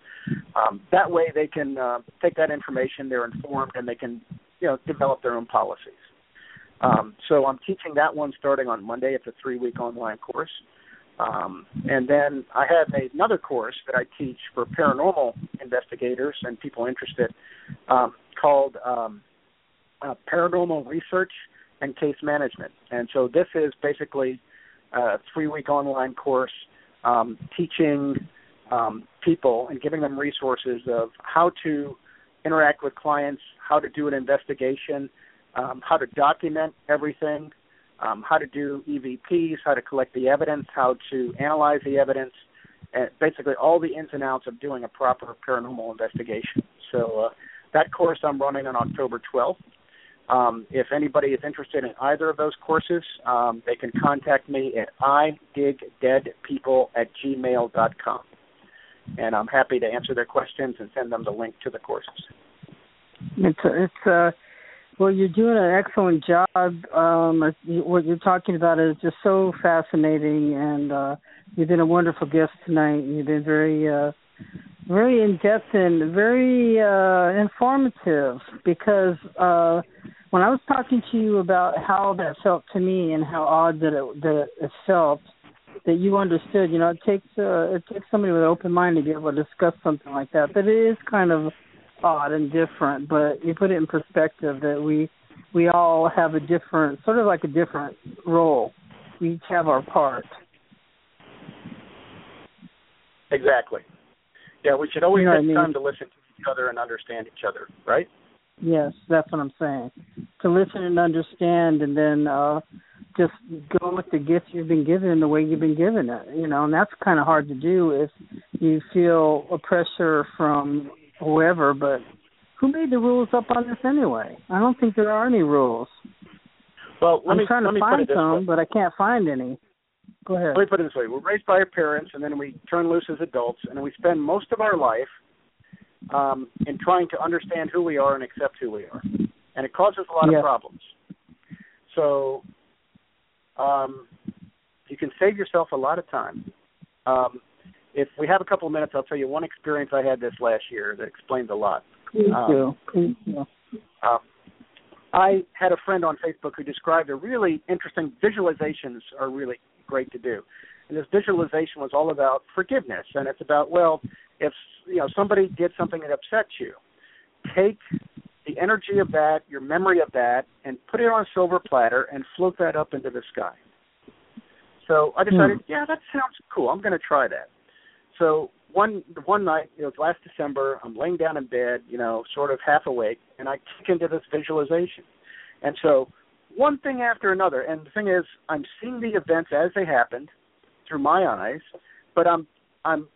um, that way they can uh, take that information, they're informed, and they can you know develop their own policies. Um, so I'm teaching that one starting on Monday. It's a three-week online course. Um, and then I have another course that I teach for paranormal investigators and people interested um, called um, uh, Paranormal Research and Case Management. And so this is basically a three week online course um, teaching um, people and giving them resources of how to interact with clients, how to do an investigation, um, how to document everything, um, how to do EVPs, how to collect the evidence, how to analyze the evidence, and basically all the ins and outs of doing a proper paranormal investigation. So uh, that course I'm running on October 12th. Um, if anybody is interested in either of those courses, um, they can contact me at idigdeadpeople at gmail.com. And I'm happy to answer their questions and send them the link to the courses. It's it's uh well you're doing an excellent job. Um what you're talking about is just so fascinating and uh you've been a wonderful guest tonight. You've been very uh very in depth and very uh informative because uh when I was talking to you about how that felt to me and how odd that it that it felt that you understood, you know, it takes uh, it takes somebody with an open mind to be able to discuss something like that. But it is kind of odd and different. But you put it in perspective that we we all have a different, sort of like a different role. We each have our part. Exactly. Yeah, we should always You know take I mean? time to listen to each other and understand each other, right? Yes, that's what I'm saying. To listen and understand, and then uh just go with the gift you've been given the way you've been given it. You know, and that's kind of hard to do if you feel a pressure from whoever. But who made the rules up on this anyway? I don't think there are any rules. Well, let I'm me trying to find some, but I can't find any. Go ahead. Let me put it this way: we're raised by our parents, and then we turn loose as adults, and we spend most of our life um, in trying to understand who we are and accept who we are, and it causes a lot Yeah. of problems. So, um, you can save yourself a lot of time. Um, if we have a couple of minutes, I'll tell you one experience I had this last year that explains a lot. Please do. Please do. Um, I had a friend on Facebook who described a really interesting visualizations are really great to do. And this visualization was all about forgiveness and it's about well, if you know somebody did something that upset you, take the energy of that, your memory of that, and put it on a silver platter and float that up into the sky. So I decided, hmm. yeah, that sounds cool. I'm going to try that. So one one night, it was last December. I'm laying down in bed, you know, sort of half awake, and I kick into this visualization. And so one thing after another. And the thing is, I'm seeing the events as they happened through my eyes, but I'm I'm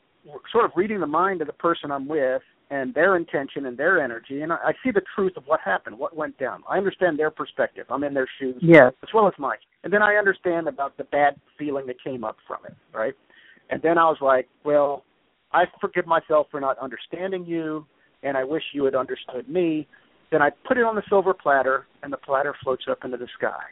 sort of reading the mind of the person I'm with and their intention and their energy, and I, I see the truth of what happened, what went down. I understand their perspective. I'm in their shoes Yes. as well as mine. And then I understand about the bad feeling that came up from it, right? And then I was like, well, I forgive myself for not understanding you, and I wish you had understood me. Then I put it on the silver platter, and the platter floats up into the sky.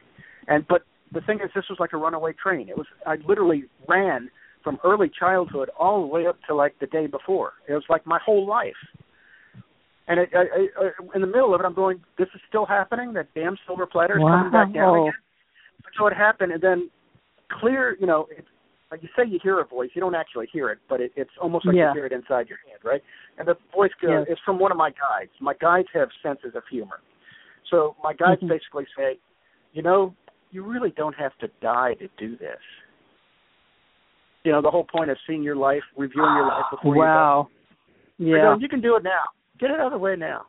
And but the thing is, this was like a runaway train. It was I literally ran from early childhood all the way up to like the day before. It was like my whole life. And it, I, I, in the middle of it, I'm going, "This is still happening. That damn silver platter is coming back down again." So it happened, and then clear. You know, it's like you say, you hear a voice. You don't actually hear it, but it, it's almost like Yeah. you hear it inside your head, right? And the voice goes, Yes. it's from one of my guides. My guides have senses of humor, so my guides Mhm. basically say, "You know, you really don't have to die to do this." You know, the whole point of seeing your life, reviewing your life before you die. Wow. Yeah. going, you can do it now. Get it out of the way now.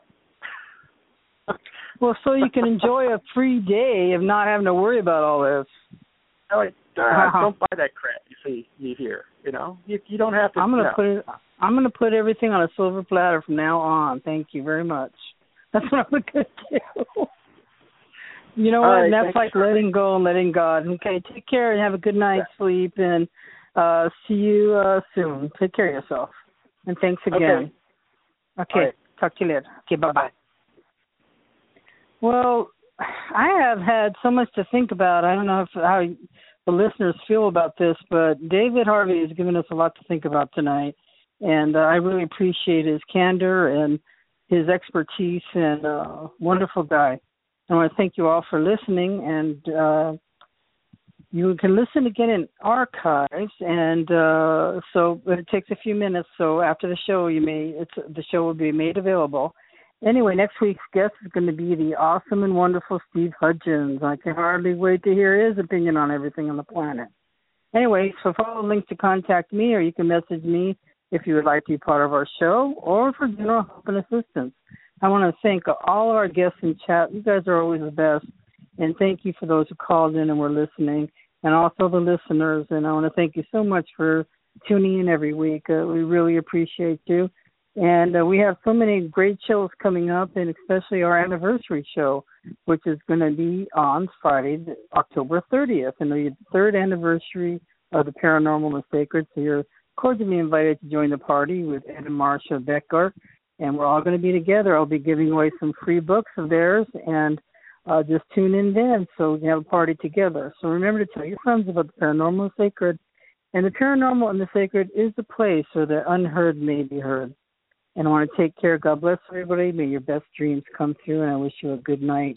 well, so you can enjoy a free day of not having to worry about all this. No, uh, don't buy that crap. You see, you hear, you know, you you don't have to. I'm gonna no. put it. I'm gonna put everything on a silver platter from now on. Thank you very much. That's what I'm gonna do. You know what? right, and that's like letting go and letting God. Okay, take care and have a good night's sleep and uh see you uh soon. Take care of yourself. And thanks again. Okay. All right. Talk to you later. Okay, bye bye. Well, I have had so much to think about. I don't know if how the listeners feel about this, but David Harvey has given us a lot to think about tonight, and uh, I really appreciate his candor and his expertise. And uh, wonderful guy. I want to thank you all for listening, and uh, you can listen again in archives. And uh, so it takes a few minutes. So after the show, you may the show will be made available. Anyway, next week's guest is going to be the awesome and wonderful Steve Hudgens. I can hardly wait to hear his opinion on everything on the planet. Anyway, so follow the link to contact me, or you can message me if you would like to be part of our show, or for general help and assistance. I want to thank all of our guests in chat. You guys are always the best. And thank you for those who called in and were listening, and also the listeners. And I want to thank you so much for tuning in every week. Uh, we really appreciate you. And uh, we have so many great shows coming up, and especially our anniversary show, which is going to be on Friday, October 30th, and the third anniversary of the Paranormal and Sacred. So you're cordially invited to join the party with Ed and Marcia Becker, and we're all going to be together. I'll be giving away some free books of theirs, and uh, just tune in then so we can have a party together. So remember to tell your friends about the Paranormal and Sacred. And the Paranormal and the Sacred is the place where the unheard may be heard. And I want to take care. God bless everybody. May your best dreams come true, and I wish you a good night.